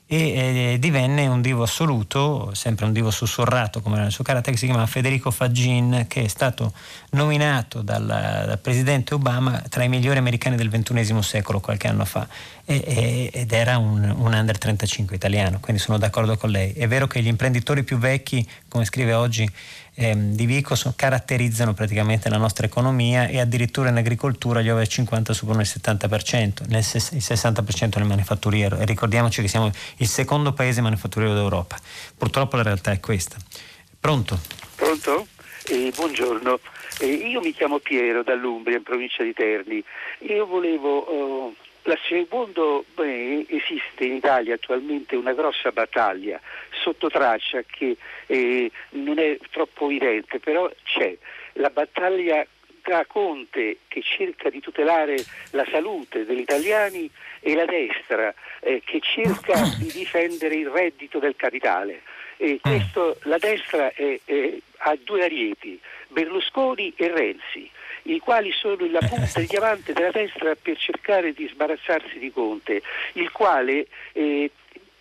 Speaker 2: e eh, divenne un divo assoluto, sempre un divo sussurrato come nel suo carattere, che si chiama Federico Fagin, che è stato nominato dal, dal presidente Obama tra i migliori americani del XXI secolo qualche anno fa e, e, ed era un, un, under 35 italiano, quindi sono d'accordo con lei. È vero che gli imprenditori più vecchi, come scrive oggi ehm, di Vico so, caratterizzano praticamente la nostra economia e addirittura in agricoltura gli over 50 superano il 70%, nel, il 60% nel manifatturiero e ricordiamoci che siamo il secondo paese manifatturiero d'Europa. Purtroppo la realtà è questa. Pronto?
Speaker 8: Pronto? Eh, buongiorno, eh, io mi chiamo Piero dall'Umbria in provincia di Terni. Io volevo oh, secondo me esiste in Italia attualmente una grossa battaglia sotto traccia che eh, non è troppo evidente, però c'è la battaglia tra Conte che cerca di tutelare la salute degli italiani e la destra eh, che cerca di difendere il reddito del capitale. Questo, la destra è, è, ha due arieti, Berlusconi e Renzi i quali sono la punta di diamante della destra per cercare di sbarazzarsi di Conte, il quale eh,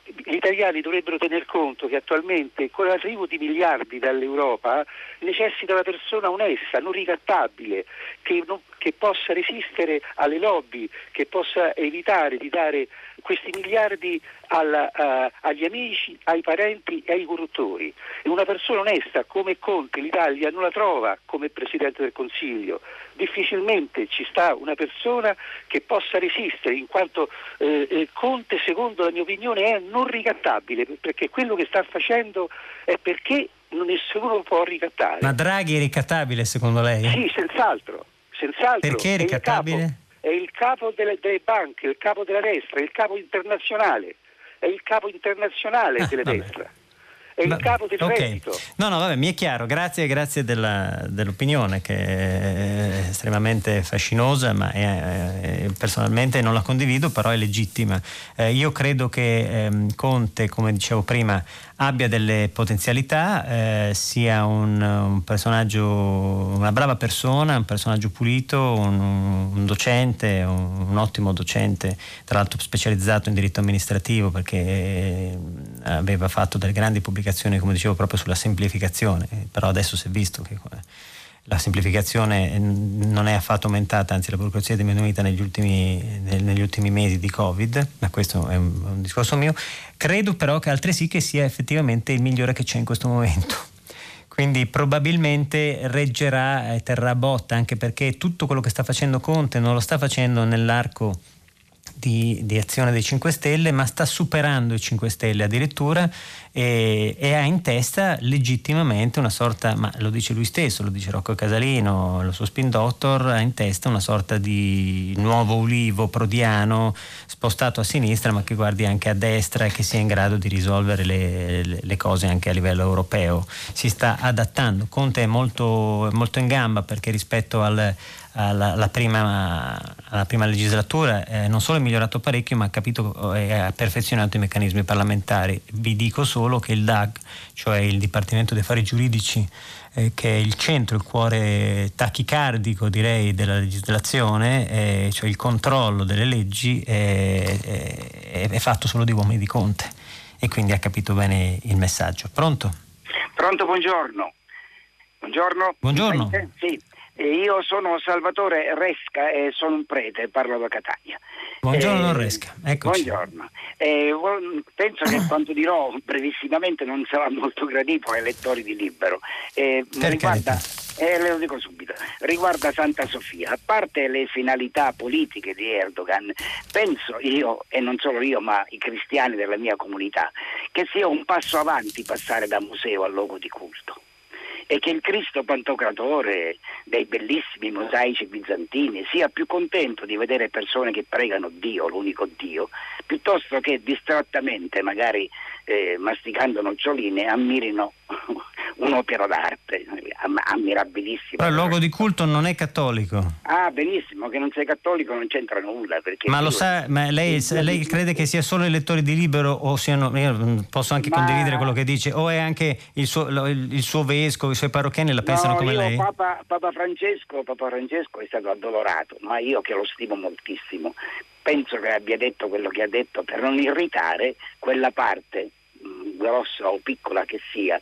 Speaker 8: gli italiani dovrebbero tener conto che attualmente con l'arrivo di miliardi dall'Europa necessita una persona onesta, non ricattabile, che, non, che possa resistere alle lobby, che possa evitare di dare questi miliardi alla, uh, agli amici, ai parenti e ai corruttori. E una persona onesta come Conte l'Italia non la trova come Presidente del Consiglio. Difficilmente ci sta una persona che possa resistere, in quanto eh, eh Conte, secondo la mia opinione, è non ricattabile, perché quello che sta facendo è perché nessuno lo può ricattare.
Speaker 2: Ma Draghi è ricattabile secondo lei?
Speaker 8: Sì, senz'altro. senz'altro.
Speaker 2: Perché è ricattabile?
Speaker 8: È il capo delle, delle, banche, il capo della destra, il capo internazionale, è il capo internazionale ah, della vabbè. destra è il capo del okay. reddito.
Speaker 2: No, no, vabbè, mi è chiaro, grazie, grazie della, dell'opinione che è estremamente fascinosa, ma è, è, personalmente non la condivido, però è legittima. Eh, io credo che eh, Conte, come dicevo prima, abbia delle potenzialità, eh, sia un, un, personaggio, una brava persona, un personaggio pulito, un, un docente, un, un, ottimo docente, tra l'altro specializzato in diritto amministrativo perché eh, aveva fatto delle grandi pubblicazioni, come dicevo, proprio sulla semplificazione, però adesso si è visto che la semplificazione non è affatto aumentata, anzi la burocrazia è diminuita negli ultimi, negli ultimi mesi di Covid, ma questo è un, un, discorso mio. Credo però che altresì che sia effettivamente il migliore che c'è in questo momento. Quindi probabilmente reggerà e terrà botta, anche perché tutto quello che sta facendo Conte non lo sta facendo nell'arco di, di, azione dei 5 Stelle, ma sta superando i 5 Stelle addirittura e, e, ha in testa legittimamente una sorta, ma lo dice lui stesso, lo dice Rocco Casalino, lo suo spin doctor, ha in testa una sorta di nuovo ulivo prodiano spostato a sinistra, ma che guardi anche a destra e che sia in grado di risolvere le, le, le cose anche a livello europeo. Si sta adattando. Conte è molto, molto in gamba perché rispetto al alla, alla, prima, alla prima, legislatura eh, non solo è migliorato parecchio ma ha capito e ha perfezionato i meccanismi parlamentari. Vi dico solo che il DAG, cioè il Dipartimento dei Affari Giuridici, eh, che è il centro, il cuore tachicardico direi della legislazione, eh, cioè il controllo delle leggi, è fatto solo di uomini di Conte e quindi ha capito bene il messaggio. Pronto?
Speaker 9: Pronto, buongiorno. Buongiorno.
Speaker 2: Buongiorno.
Speaker 9: Sì, io sono Salvatore Resca e sono un prete, parlo da Catania.
Speaker 2: Buongiorno eh, Resca, eccoci.
Speaker 9: Buongiorno. Eh, penso che quanto dirò brevissimamente non sarà molto gradito ai lettori di Libero.
Speaker 2: Eh, riguarda,
Speaker 9: eh, le lo dico subito, riguarda Santa Sofia, a parte le finalità politiche di Erdogan, penso io, e non solo io, ma i cristiani della mia comunità, che sia un passo avanti passare da museo a luogo di culto e che il Cristo Pantocratore dei bellissimi mosaici bizantini sia più contento di vedere persone che pregano Dio, l'unico Dio, piuttosto che distrattamente, magari eh, masticando noccioline, ammirino un'opera d'arte ammirabilissima.
Speaker 2: Però il luogo di culto non è cattolico.
Speaker 9: Ah, benissimo, che non sei cattolico non c'entra nulla.
Speaker 2: Ma lo sa, ma lei, lei, crede che sia solo i lettori di Libero o siano, io posso anche ma... condividere quello che dice, o è anche il suo, il suo vescovo, i suoi parrocchiani la pensano
Speaker 9: no,
Speaker 2: come lei?
Speaker 9: Papa, Papa, Francesco, Papa Francesco è stato addolorato, ma io che lo stimo moltissimo, penso che abbia detto quello che ha detto per non irritare quella parte, mh, grossa o piccola che sia,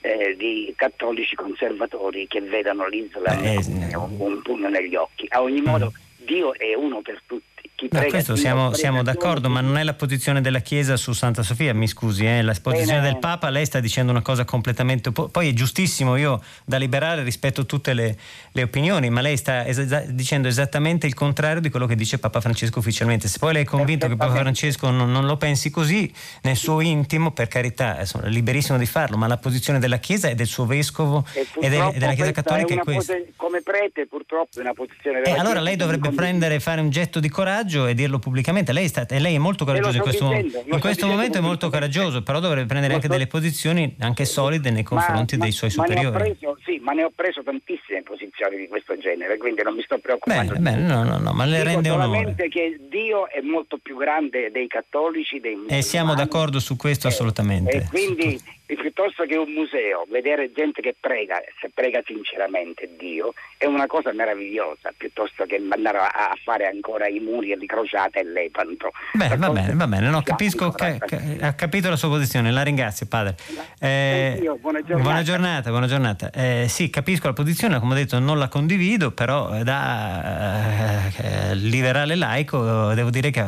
Speaker 9: eh, di cattolici conservatori che vedano l'isola eh, un pugno negli occhi. A ogni modo, mm. Dio è uno per tutti chi no,
Speaker 2: questo siamo, siamo, d'accordo, ma non è la posizione della Chiesa su Santa Sofia, mi scusi, eh? la posizione Bene. del Papa, lei sta dicendo una cosa completamente... Poi è giustissimo, io da liberale rispetto tutte le, le opinioni, ma lei sta es- dicendo esattamente il contrario di quello che dice Papa Francesco ufficialmente. Se poi lei è convinto che Papa Francesco non, non lo pensi così, nel suo intimo, per carità, è liberissimo di farlo, ma la posizione della Chiesa e del suo vescovo e, e, de- della Chiesa Cattolica è, è questa. Poten-
Speaker 9: come prete purtroppo è una posizione...
Speaker 2: E allora lei dovrebbe prendere e fare un getto di coraggio coraggio e dirlo pubblicamente. Lei, sta, lei è molto coraggioso in questo, dicendo, in questo momento, è molto coraggioso, però dovrebbe prendere anche delle posizioni anche solide nei confronti ma, dei suoi ma superiori.
Speaker 9: Preso, sì, ma ne ho preso tantissime posizioni di questo genere, quindi non mi sto preoccupando.
Speaker 2: Bene, bene no, no, no, ma le Dico rende
Speaker 9: solamente
Speaker 2: onore.
Speaker 9: che Dio è molto più grande dei cattolici, dei musulmani.
Speaker 2: E siamo d'accordo su questo eh, assolutamente.
Speaker 9: E quindi piuttosto che un museo, vedere gente che prega, se prega sinceramente Dio, è una cosa meravigliosa, piuttosto che andare a, fare ancora i muri e le crociate e l'Epanto.
Speaker 2: Beh, va bene, va bene, no, capisco, ca- ca- ha capito la sua posizione, la ringrazio padre.
Speaker 9: Eh, io, buona giornata.
Speaker 2: Buona giornata, buona giornata. Eh, sì, capisco la posizione, come ho detto non la condivido, però da eh, liberale laico devo dire che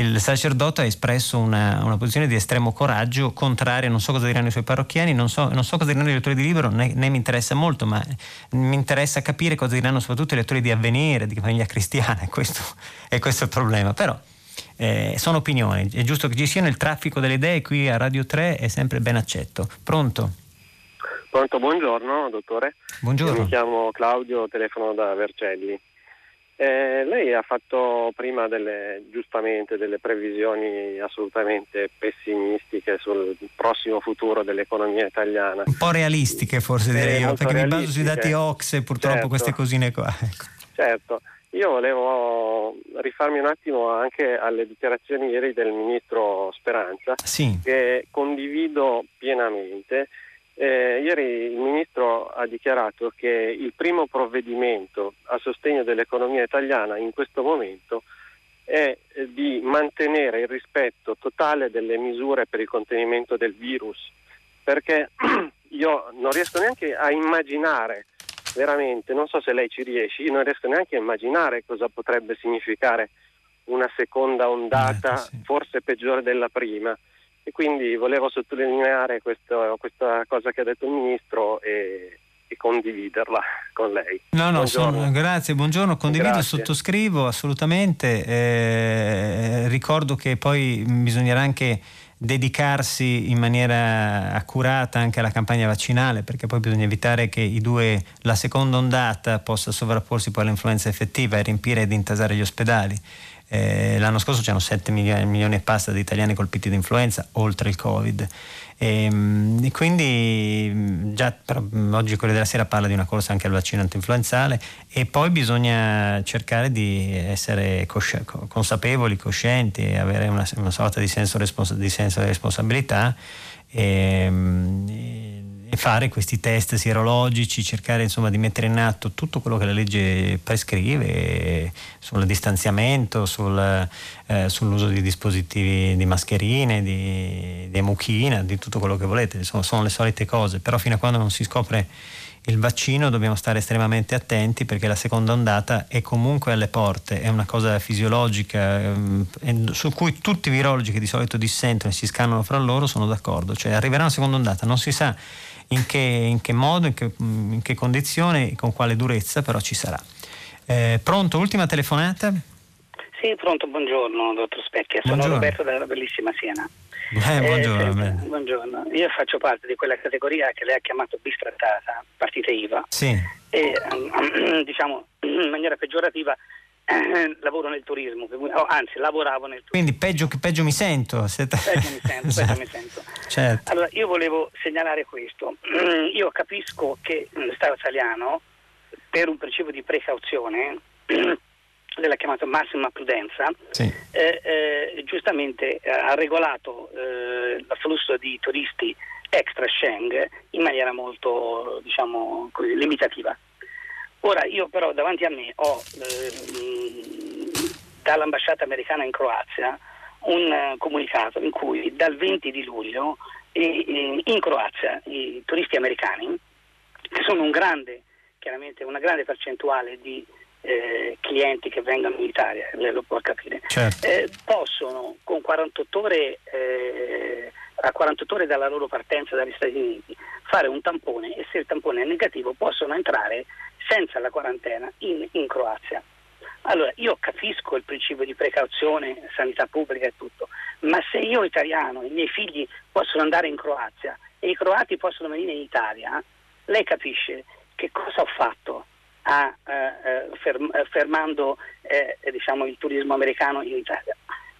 Speaker 2: il sacerdote ha espresso una, una, posizione di estremo coraggio contraria, non so cosa diranno i suoi parrocchiani, non so, non so cosa diranno i lettori di libro, né, né, mi interessa molto, ma mi interessa capire cosa diranno soprattutto i lettori di Avvenire, di Famiglia Cristiana, e questo, è questo il problema. Però eh, sono opinioni, è giusto che ci sia nel traffico delle idee qui a Radio 3 è sempre ben accetto. Pronto?
Speaker 10: Pronto, buongiorno dottore.
Speaker 2: Buongiorno.
Speaker 10: Io mi chiamo Claudio, telefono da Vercelli. Eh, lei ha fatto prima delle, giustamente delle previsioni assolutamente pessimistiche sul prossimo futuro dell'economia italiana.
Speaker 2: Un po' realistiche forse direi eh, io, perché mi baso sui dati Ox purtroppo certo. queste cosine qua. Ecco.
Speaker 10: Certo, io volevo rifarmi un attimo anche alle dichiarazioni ieri del ministro Speranza,
Speaker 2: sì.
Speaker 10: che condivido pienamente eh, ieri il Ministro ha dichiarato che il primo provvedimento a sostegno dell'economia italiana in questo momento è eh, di mantenere il rispetto totale delle misure per il contenimento del virus, perché io non riesco neanche a immaginare veramente, non so se lei ci riesce, io non riesco neanche a immaginare cosa potrebbe significare una seconda ondata, eh, sì. forse peggiore della prima e quindi volevo sottolineare questo, questa cosa che ha detto il Ministro e, e condividerla con lei.
Speaker 2: No, no, sono, grazie, buongiorno, condivido, grazie. sottoscrivo assolutamente. Eh, ricordo che poi bisognerà anche dedicarsi in maniera accurata anche alla campagna vaccinale perché poi bisogna evitare che due, la seconda ondata possa sovrapporsi poi all'influenza effettiva e riempire ed intasare gli ospedali. Eh, l'anno scorso c'erano 7 milioni, milioni, e passa di italiani colpiti da influenza, oltre il Covid. E, ehm, e quindi già però, oggi quello della Sera parla di una corsa anche al vaccino antinfluenzale e poi bisogna cercare di essere cosci- consapevoli, coscienti avere una, una sorta di senso, respons- di senso di responsabilità. E, mm, e, e fare questi test sierologici, cercare insomma, di mettere in atto tutto quello che la legge prescrive sul distanziamento, sul, eh, sull'uso di dispositivi di mascherine, di, di mucchina, di tutto quello che volete, insomma, sono le solite cose, però fino a quando non si scopre il vaccino dobbiamo stare estremamente attenti perché la seconda ondata è comunque alle porte, è una cosa fisiologica ehm, su cui tutti i virologi che di solito dissentono e si scannano fra loro sono d'accordo, cioè arriverà una seconda ondata, non si sa in che, in che modo, in che, in che condizione, con quale durezza, però ci sarà. Eh, pronto, ultima telefonata?
Speaker 11: Sì, pronto, buongiorno dottor Specchia, sono buongiorno. Roberto dalla bellissima Siena.
Speaker 2: Eh, buongiorno,
Speaker 11: eh, buongiorno, Io faccio parte di quella categoria che lei ha chiamato bistrattata, partita IVA.
Speaker 2: Sì.
Speaker 11: E diciamo in maniera peggiorativa lavoro nel turismo, oh, anzi lavoravo nel turismo.
Speaker 2: Quindi peggio, peggio mi sento.
Speaker 11: Siete... Peggio mi sento, esatto. peggio mi sento.
Speaker 2: Certo.
Speaker 11: Allora io volevo segnalare questo. Io capisco che lo Stato italiano, per un principio di precauzione, lei l'ha chiamato massima prudenza,
Speaker 2: sì.
Speaker 11: eh, eh, giustamente eh, ha regolato eh, l'afflusso di turisti extra Schengen in maniera molto diciamo, così, limitativa. Ora io però davanti a me ho eh, dall'ambasciata americana in Croazia un uh, comunicato in cui dal 20 di luglio eh, in Croazia i turisti americani, che sono un grande, chiaramente una grande percentuale di, eh, clienti che vengono in Italia, lei lo può capire,
Speaker 2: certo.
Speaker 11: eh, possono con 48 ore, eh, a 48 ore dalla loro partenza dagli Stati Uniti fare un tampone e se il tampone è negativo possono entrare senza la quarantena in, in Croazia. Allora, io capisco il principio di precauzione, sanità pubblica e tutto, ma se io italiano, i miei figli possono andare in Croazia e i croati possono venire in Italia, lei capisce che cosa ho fatto a, eh, eh ferm- eh, fermando eh, diciamo, il turismo americano in Italia,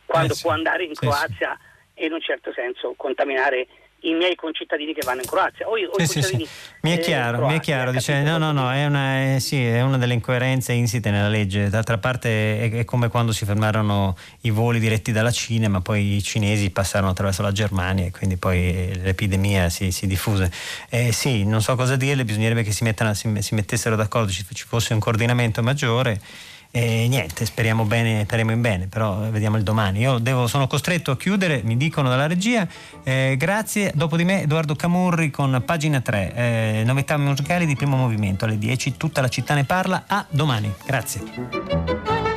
Speaker 11: quando eh sì, può andare in Croazia sì, sì. e in un certo senso contaminare i miei concittadini che vanno in Croazia. O, o
Speaker 2: sì, sì, sì. Mi è eh, chiaro, mi è chiaro. Dice, no, no, no, è una, eh, sì, è una, delle incoerenze insite nella legge. D'altra parte è, è, come quando si fermarono i voli diretti dalla Cina, ma poi i cinesi passarono attraverso la Germania e quindi poi l'epidemia si, si diffuse. Eh, sì, non so cosa dirle, bisognerebbe che si, mettano, si, si mettessero d'accordo, ci, ci fosse un coordinamento maggiore. E niente, speriamo bene, speriamo in bene, però vediamo il domani. Io devo, sono costretto a chiudere, mi dicono dalla regia. Eh, grazie, dopo di me Edoardo Camurri con pagina 3, eh, novità musicali di primo movimento alle 10, tutta la città ne parla. A domani, grazie.